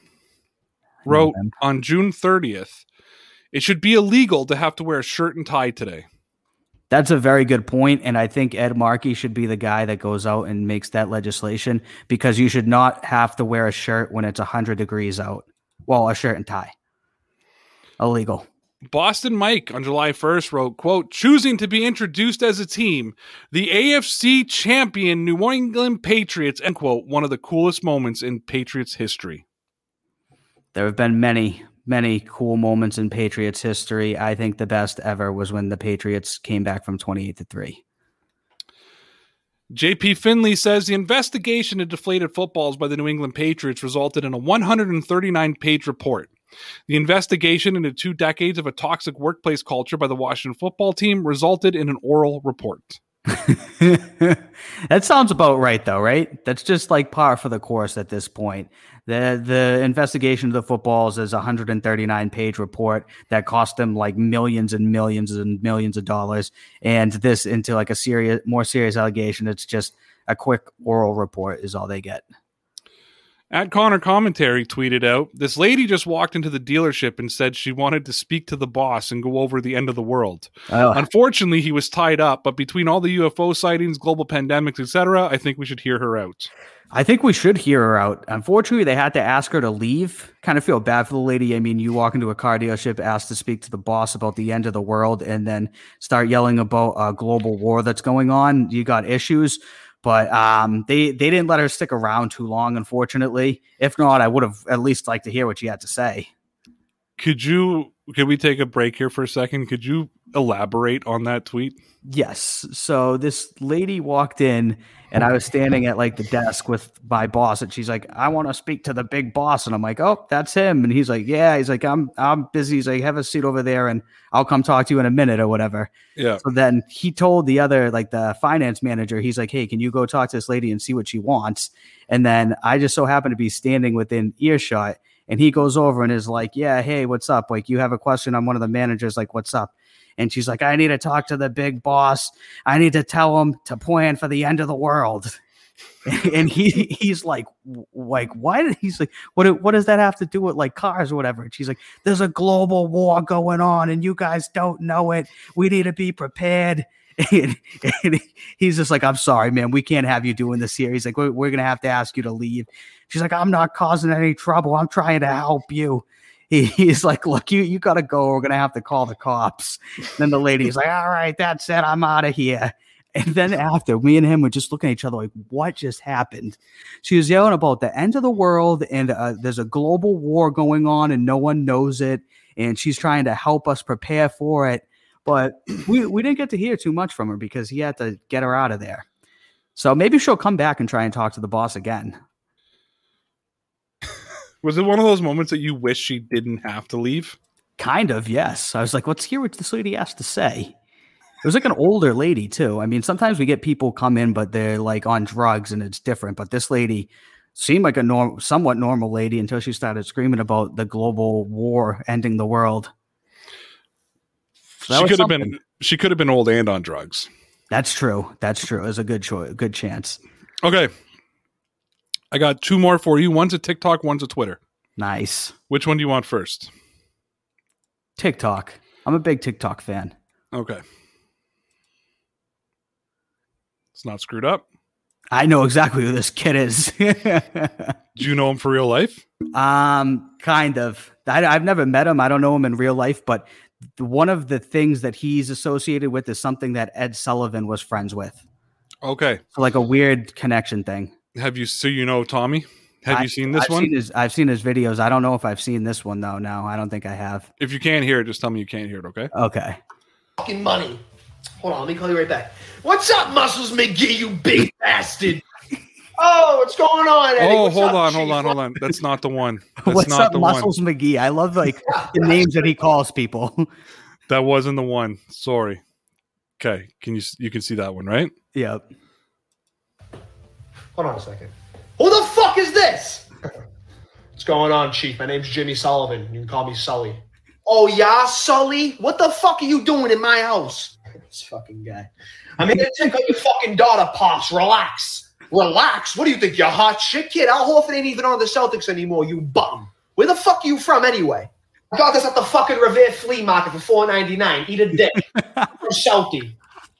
wrote on June 30th, it should be illegal to have to wear a shirt and tie today. That's a very good point, and I think Ed Markey should be the guy that goes out and makes that legislation because you should not have to wear a shirt when it's hundred degrees out. Well, a shirt and tie, illegal. Boston Mike on July 1st wrote, quote, choosing to be introduced as a team, the AFC champion New England Patriots, end quote, one of the coolest moments in Patriots history. There have been many, many cool moments in Patriots history. I think the best ever was when the Patriots came back from twenty-eight to three. JP Finlay says the investigation into deflated footballs by the New England Patriots resulted in a 139 page report. The investigation into two decades of a toxic workplace culture by the Washington football team resulted in an oral report. that sounds about right, though, right? That's just like par for the course at this point. The the investigation of the footballs is a 139 page report that cost them like millions and millions and millions of dollars, and this into like a serious, more serious allegation. It's just a quick oral report is all they get. At Connor Commentary tweeted out, This lady just walked into the dealership and said she wanted to speak to the boss and go over the end of the world. Oh. Unfortunately, he was tied up, but between all the UFO sightings, global pandemics, etc., I think we should hear her out. I think we should hear her out. Unfortunately, they had to ask her to leave. Kind of feel bad for the lady. I mean, you walk into a car dealership, ask to speak to the boss about the end of the world, and then start yelling about a global war that's going on. You got issues. But um, they they didn't let her stick around too long, unfortunately. If not, I would have at least liked to hear what she had to say. Could you? Could we take a break here for a second? Could you elaborate on that tweet? Yes. So this lady walked in and I was standing at like the desk with my boss and she's like, I want to speak to the big boss. And I'm like, Oh, that's him. And he's like, Yeah. He's like, I'm I'm busy. He's like, have a seat over there and I'll come talk to you in a minute or whatever. Yeah. So then he told the other, like the finance manager, he's like, Hey, can you go talk to this lady and see what she wants? And then I just so happened to be standing within earshot. And he goes over and is like, Yeah, hey, what's up? Like, you have a question? I'm one of the managers. Like, what's up? And she's like, I need to talk to the big boss. I need to tell him to plan for the end of the world. and he he's like like why he's like what what does that have to do with like cars or whatever and she's like there's a global war going on and you guys don't know it we need to be prepared and, and he's just like i'm sorry man we can't have you doing this here he's like we're, we're gonna have to ask you to leave she's like i'm not causing any trouble i'm trying to help you he, he's like, look, you you gotta go. We're gonna have to call the cops. then the lady's like, all right, that's it. I'm out of here. And then after, me and him were just looking at each other like, what just happened? She was yelling about the end of the world and uh, there's a global war going on and no one knows it. And she's trying to help us prepare for it. But we, we didn't get to hear too much from her because he had to get her out of there. So maybe she'll come back and try and talk to the boss again. Was it one of those moments that you wish she didn't have to leave? Kind of, yes. I was like, let's hear what this lady has to say. It was like an older lady too. I mean, sometimes we get people come in, but they're like on drugs and it's different. But this lady seemed like a norm, somewhat normal lady until she started screaming about the global war ending the world. So she could have been. She could have been old and on drugs. That's true. That's true. It was a good choice. Good chance. Okay, I got two more for you. One's a TikTok, one's a Twitter. Nice. Which one do you want first? TikTok. I'm a big TikTok fan. Okay. It's not screwed up. I know exactly who this kid is. do you know him for real life? Um, kind of. I, I've never met him. I don't know him in real life, but one of the things that he's associated with is something that Ed Sullivan was friends with. Okay. So like a weird connection thing. Have you so you know Tommy? Have I, you seen this I've one? Seen his, I've seen his videos. I don't know if I've seen this one though. No, I don't think I have. If you can't hear it, just tell me you can't hear it. Okay. Okay. Fucking money. Hold on, let me call you right back. What's up, Muscles McGee? You big bastard. Oh, what's going on? Eddie? Oh, what's hold up, on, hold on, hold on. That's not the one. That's What's not up, the Muscles one. McGee? I love like the names that he calls people. That wasn't the one. Sorry. Okay, can you you can see that one, right? yep. Hold on a second. Who the fuck is this? What's going on, Chief? My name's Jimmy Sullivan. You can call me Sully. Oh yeah, Sully? What the fuck are you doing in my house? This fucking guy. I'm here to take out your fucking daughter, Pops. Relax. Relax? What do you think? You're hot shit, kid? Al Horford ain't even on the Celtics anymore, you bum. Where the fuck are you from anyway? I got this at the fucking Revere flea market for four ninety nine. Eat a dick. from Southie.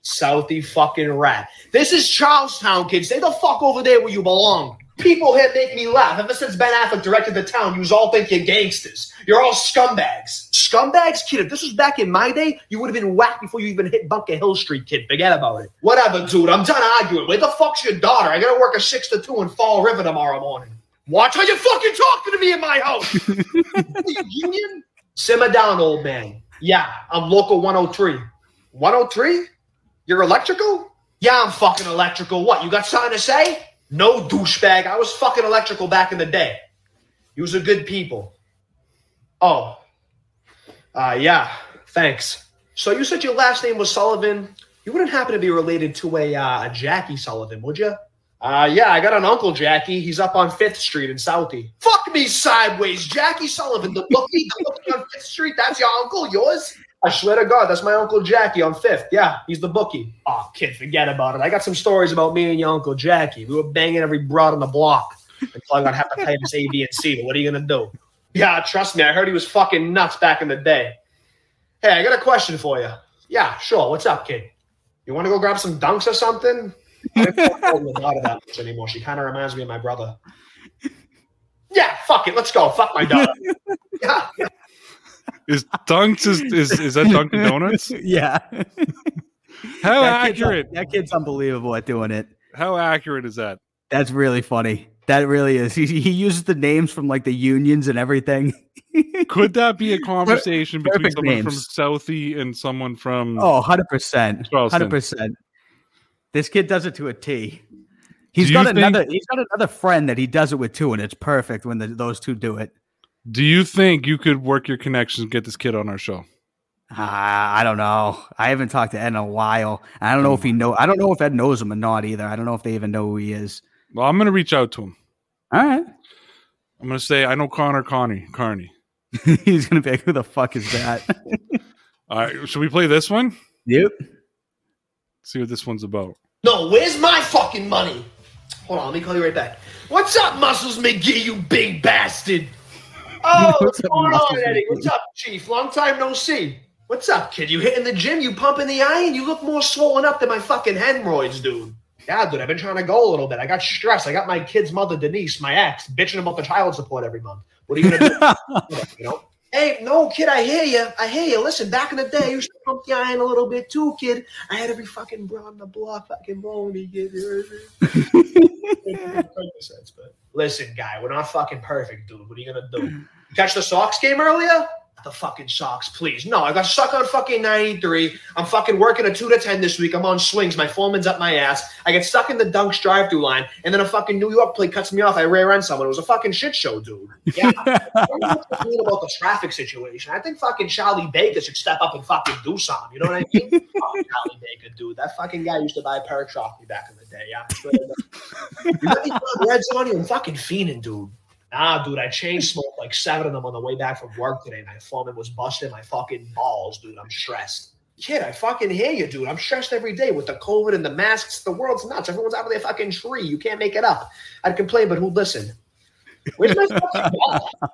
Southie fucking rat. This is Charlestown, kids. Stay the fuck over there where you belong. People here make me laugh. Ever since Ben Affleck directed the town, you was all think you're gangsters. You're all scumbags. Scumbags? Kid, if this was back in my day, you would have been whacked before you even hit Bunker Hill Street, kid. Forget about it. Whatever, dude. I'm done arguing. Where the fuck's your daughter? I gotta work a 6 to 2 in Fall River tomorrow morning. Watch how you fucking talking to me in my house. Union? Simmer down, old man. Yeah, I'm local 103. 103? You're electrical? Yeah, I'm fucking electrical. What, you got something to say? No, douchebag. I was fucking electrical back in the day. You was a good people. Oh. Uh, yeah. Thanks. So you said your last name was Sullivan. You wouldn't happen to be related to a, uh, a Jackie Sullivan, would you? Uh, yeah, I got an uncle Jackie. He's up on Fifth Street in Southie. Fuck me sideways, Jackie Sullivan, the bookie, the on Fifth Street. That's your uncle, yours? I swear to God, that's my uncle Jackie on Fifth. Yeah, he's the bookie. Oh, kid, forget about it. I got some stories about me and your uncle Jackie. We were banging every broad on the block until I got hepatitis A, B, and C. But what are you gonna do? Yeah, trust me. I heard he was fucking nuts back in the day. Hey, I got a question for you. Yeah, sure. What's up, kid? You want to go grab some dunks or something? I don't my daughter that much anymore. She kind of reminds me of my brother. Yeah, fuck it. Let's go. Fuck my daughter. yeah. Is Dunks is is, is that Dunkin' Donuts? yeah. How That kid's- accurate? that kid's unbelievable at doing it. How accurate is that? That's really funny. That really is. He, he uses the names from like the unions and everything. Could that be a conversation between perfect someone from. Southie and someone from? Oh, 100%. 100%. This kid does it to a T. He's got you think- another he's got another friend that he does it with too and it's perfect when the, those two do it. Do you think you could work your connections and get this kid on our show? Ah, I don't know. I haven't talked to Ed in a while. I don't know if he know I don't know if Ed knows him or not either. I don't know if they even know who he is. Well, I'm gonna reach out to him. All right. I'm gonna say I know Conor Connie Carney. He's gonna be like, who the fuck is that? All right, should we play this one? yep. See what this one's about. No, where's my fucking money? Hold on, let me call you right back. What's up, Muscles McGee, you big bastard? Oh, what's going on, Eddie? What's up, Chief? Long time no see. What's up, kid? You hitting the gym? You pumping the iron? You look more swollen up than my fucking hemorrhoids, dude. Yeah, dude, I've been trying to go a little bit. I got stressed. I got my kid's mother, Denise, my ex, bitching about the child support every month. What are you gonna do? you know? Hey, no, kid, I hear you. I hear you. Listen, back in the day, you used to pump the iron a little bit too, kid. I had every fucking bra on the block fucking blowing me, kid. You heard me? But Listen, guy, we're not fucking perfect, dude. What are you gonna do? Mm. Catch the Sox game earlier? The fucking Sox, please. No, I got stuck on fucking 93. I'm fucking working a 2 to 10 this week. I'm on swings. My foreman's up my ass. I get stuck in the Dunks drive through line, and then a fucking New York play cuts me off. I rear end someone. It was a fucking shit show, dude. Yeah. I don't know what to mean about the traffic situation. I think fucking Charlie Baker should step up and fucking do something. You know what I mean? Charlie Baker, dude. That fucking guy used to buy Perk chocolate back in the day. Yeah. I swear to God. You let me put Reds on you. I'm fucking fiending, dude. Nah, dude, I chain smoked like seven of them on the way back from work today. My foreman was busting my fucking balls, dude. I'm stressed. Kid, I fucking hear you, dude. I'm stressed every day with the COVID and the masks. The world's nuts. Everyone's out of their fucking tree. You can't make it up. I'd complain, but who'd listen? Where's my fucking?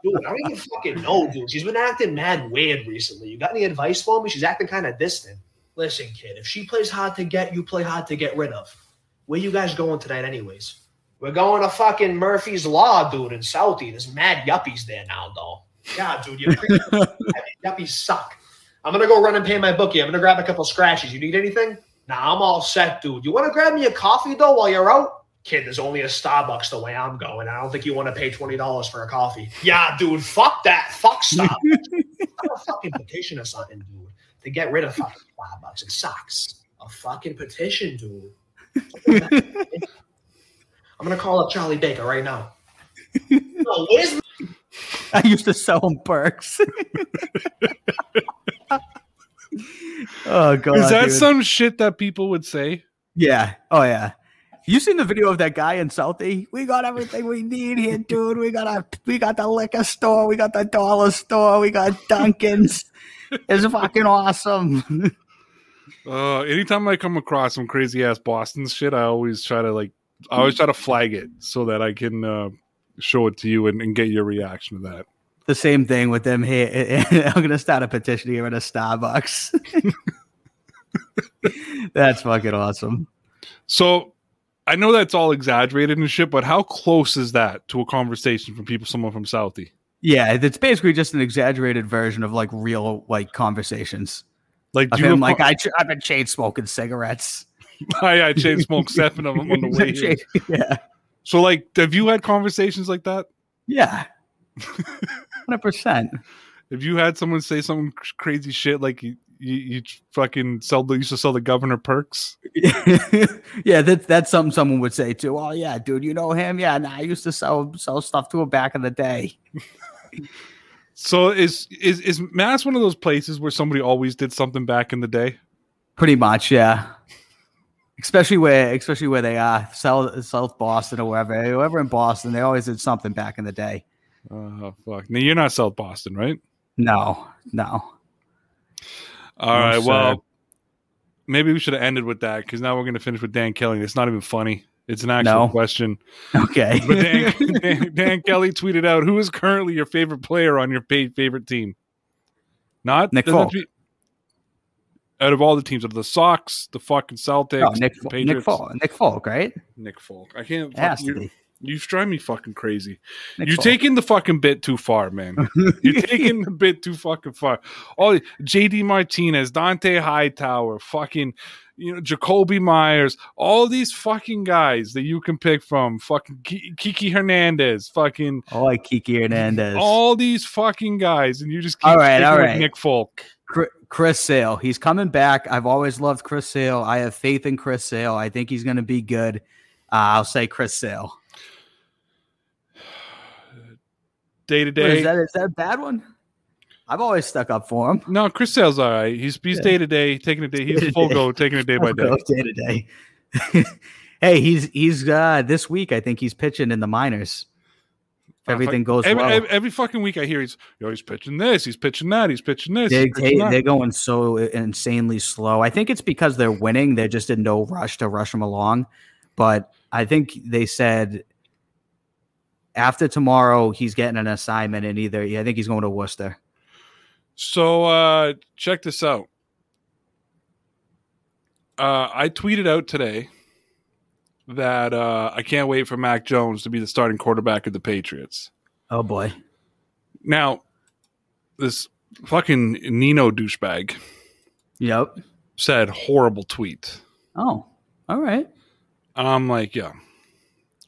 Dude, I don't even fucking know, dude. She's been acting mad weird recently. You got any advice for me? She's acting kind of distant. Listen, kid, if she plays hard to get, you play hard to get rid of. Where you guys going tonight, anyways? We're going to fucking Murphy's Law, dude, in Southie. There's mad yuppies there now, though. Yeah, dude, you yuppies suck. I'm gonna go run and pay my bookie. I'm gonna grab a couple scratches. You need anything? Nah, I'm all set, dude. You want to grab me a coffee though while you're out? Kid, there's only a Starbucks the way I'm going. I don't think you want to pay twenty dollars for a coffee. Yeah, dude, fuck that. Fuck Starbucks. I'm a fucking petition or something, dude, to get rid of fucking Starbucks. It sucks. A fucking petition, dude. I'm gonna call up Charlie Baker right now. No, where's my- I used to sell him perks. oh god. Is that dude. some shit that people would say? Yeah. Oh yeah. You seen the video of that guy in Southie? We got everything we need here, dude. We got a we got the liquor store, we got the dollar store, we got Dunkin's. It's fucking awesome. Uh, anytime I come across some crazy ass Boston shit, I always try to like, I always try to flag it so that I can uh, show it to you and, and get your reaction to that. the same thing with them here. I'm gonna start a petition here at a Starbucks. That's fucking awesome. So I know that's all exaggerated and shit, but how close is that to a conversation from people, someone from Southie? Yeah, it's basically just an exaggerated version of like real like conversations. Like, do him, like I, I've been chain smoking cigarettes. I, I chain smoked seven of them on the way here. yeah, So, like, have you had conversations like that? yeah, hundred percent. Have you had someone say some crazy shit like you, you, you fucking sell the used to sell the governor perks? yeah, that's that's something someone would say too. Oh yeah, dude, you know him? Yeah, nah, I used to sell sell stuff to him back in the day. So is is is Mass one of those places where somebody always did something back in the day? Pretty much, yeah. Especially where, especially where they are, South South Boston or wherever, whoever in Boston, they always did something back in the day. Oh fuck! Now you're not South Boston, right? No, no. All No, right. sir. Well, maybe we should have ended with that because now we're going to finish with Dan Kelly. It's not even funny. It's an actual No. question. Okay. But Dan, Dan, Dan Kelly tweeted out, "Who is currently your favorite player on your favorite team?" Not Nick doesn't Folk. be- Out of all the teams, of the Sox, the fucking Celtics, Oh, Nick, Nick Falk, Nick Folk, right? Nick Falk. I can't. It has fuck- to you, be. You drive me fucking crazy. Nick You're Folk. taking the fucking bit too far, man. You're taking the bit too fucking far. Oh, JD Martinez, Dont'a Hightower, fucking, you know, Jakobi Meyers, all these fucking guys that you can pick from, fucking Ki- Kiki Hernandez, fucking I like Kiki Hernandez. all these fucking guys, and you just keep All right, all right. Nick Folk. Chris Sale, he's coming back. I've always loved Chris Sale. I have faith in Chris Sale. I think he's going to be good. Uh, I'll say Chris Sale. Day to Is day. that is that a bad one? I've always stuck up for him. No, Chris Sale's all right. He's he's day to day, taking a day. He's Day to full go, taking it day by day. Day to day. hey, he's he's uh this week. I think he's pitching in the minors. If Uh, everything goes every, well, every, every fucking week I hear he's yo, he's pitching this, he's pitching that, he's pitching this. They, he's pitching they, they're going so insanely slow. I think it's because they're winning. They're just in no rush to rush them along. But I think they said after tomorrow he's getting an assignment in either. Yeah, I think he's going to Worcester. So uh check this out. Uh I tweeted out today that uh I can't wait for Mac Jones to be the starting quarterback of the Patriots. Oh boy. Now, this fucking Nino douchebag Yep. said horrible tweet. Oh. All right. And I'm like, yeah.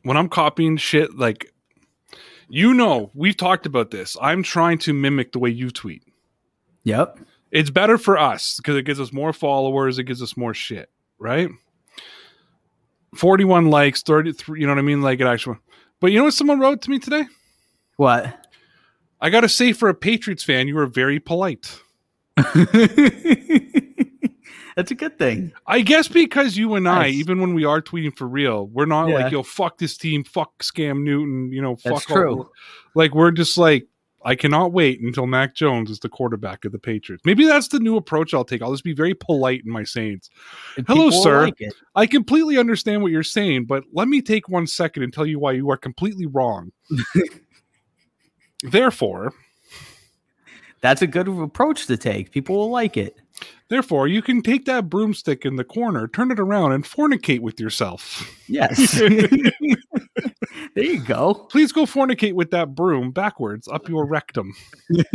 When I'm copying shit, like, you know, we've talked about this. I'm trying to mimic the way you tweet. Yep. It's better for us because it gives us more followers, it gives us more shit, right? 41 likes, 33, you know what I mean? Like, it actually. But you know what someone wrote to me today? What? I got to say, for a Patriots fan, you were very polite. That's a good thing. I guess because you and I, even when we are tweeting for real, we're not Yeah. like, yo, fuck this team, fuck Scam Newton, you know, That's fuck all- true. like we're just like, I cannot wait until Mac Jones is the quarterback of the Patriots. Maybe that's the new approach I'll take. I'll just be very polite in my sayings. Hello, sir. like. I completely understand what you're saying, but let me take one second and tell you why you are completely wrong. therefore, That's a good approach to take. People will like it. Therefore, you can take that broomstick in the corner, turn it around, and fornicate with yourself. Yes. there you go. Please go fornicate with that broom backwards up your rectum.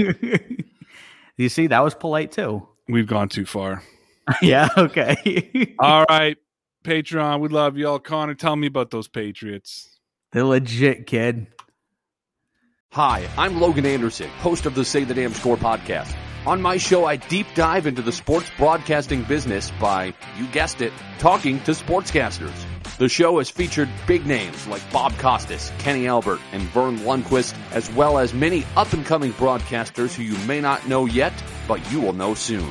you see, that was polite too. We've gone too far. yeah. Okay. All right, Patreon, we love y'all. Conor, tell me about those Patriots. They're legit, kid. Hi, I'm Logan Anderson, host of the Say the Damn Score podcast. On my show, I deep dive into the sports broadcasting business by, you guessed it, talking to sportscasters. The show has featured big names like Bob Costas, Kenny Albert, and Verne Lundquist, as well as many up-and-coming broadcasters who you may not know yet, but you will know soon.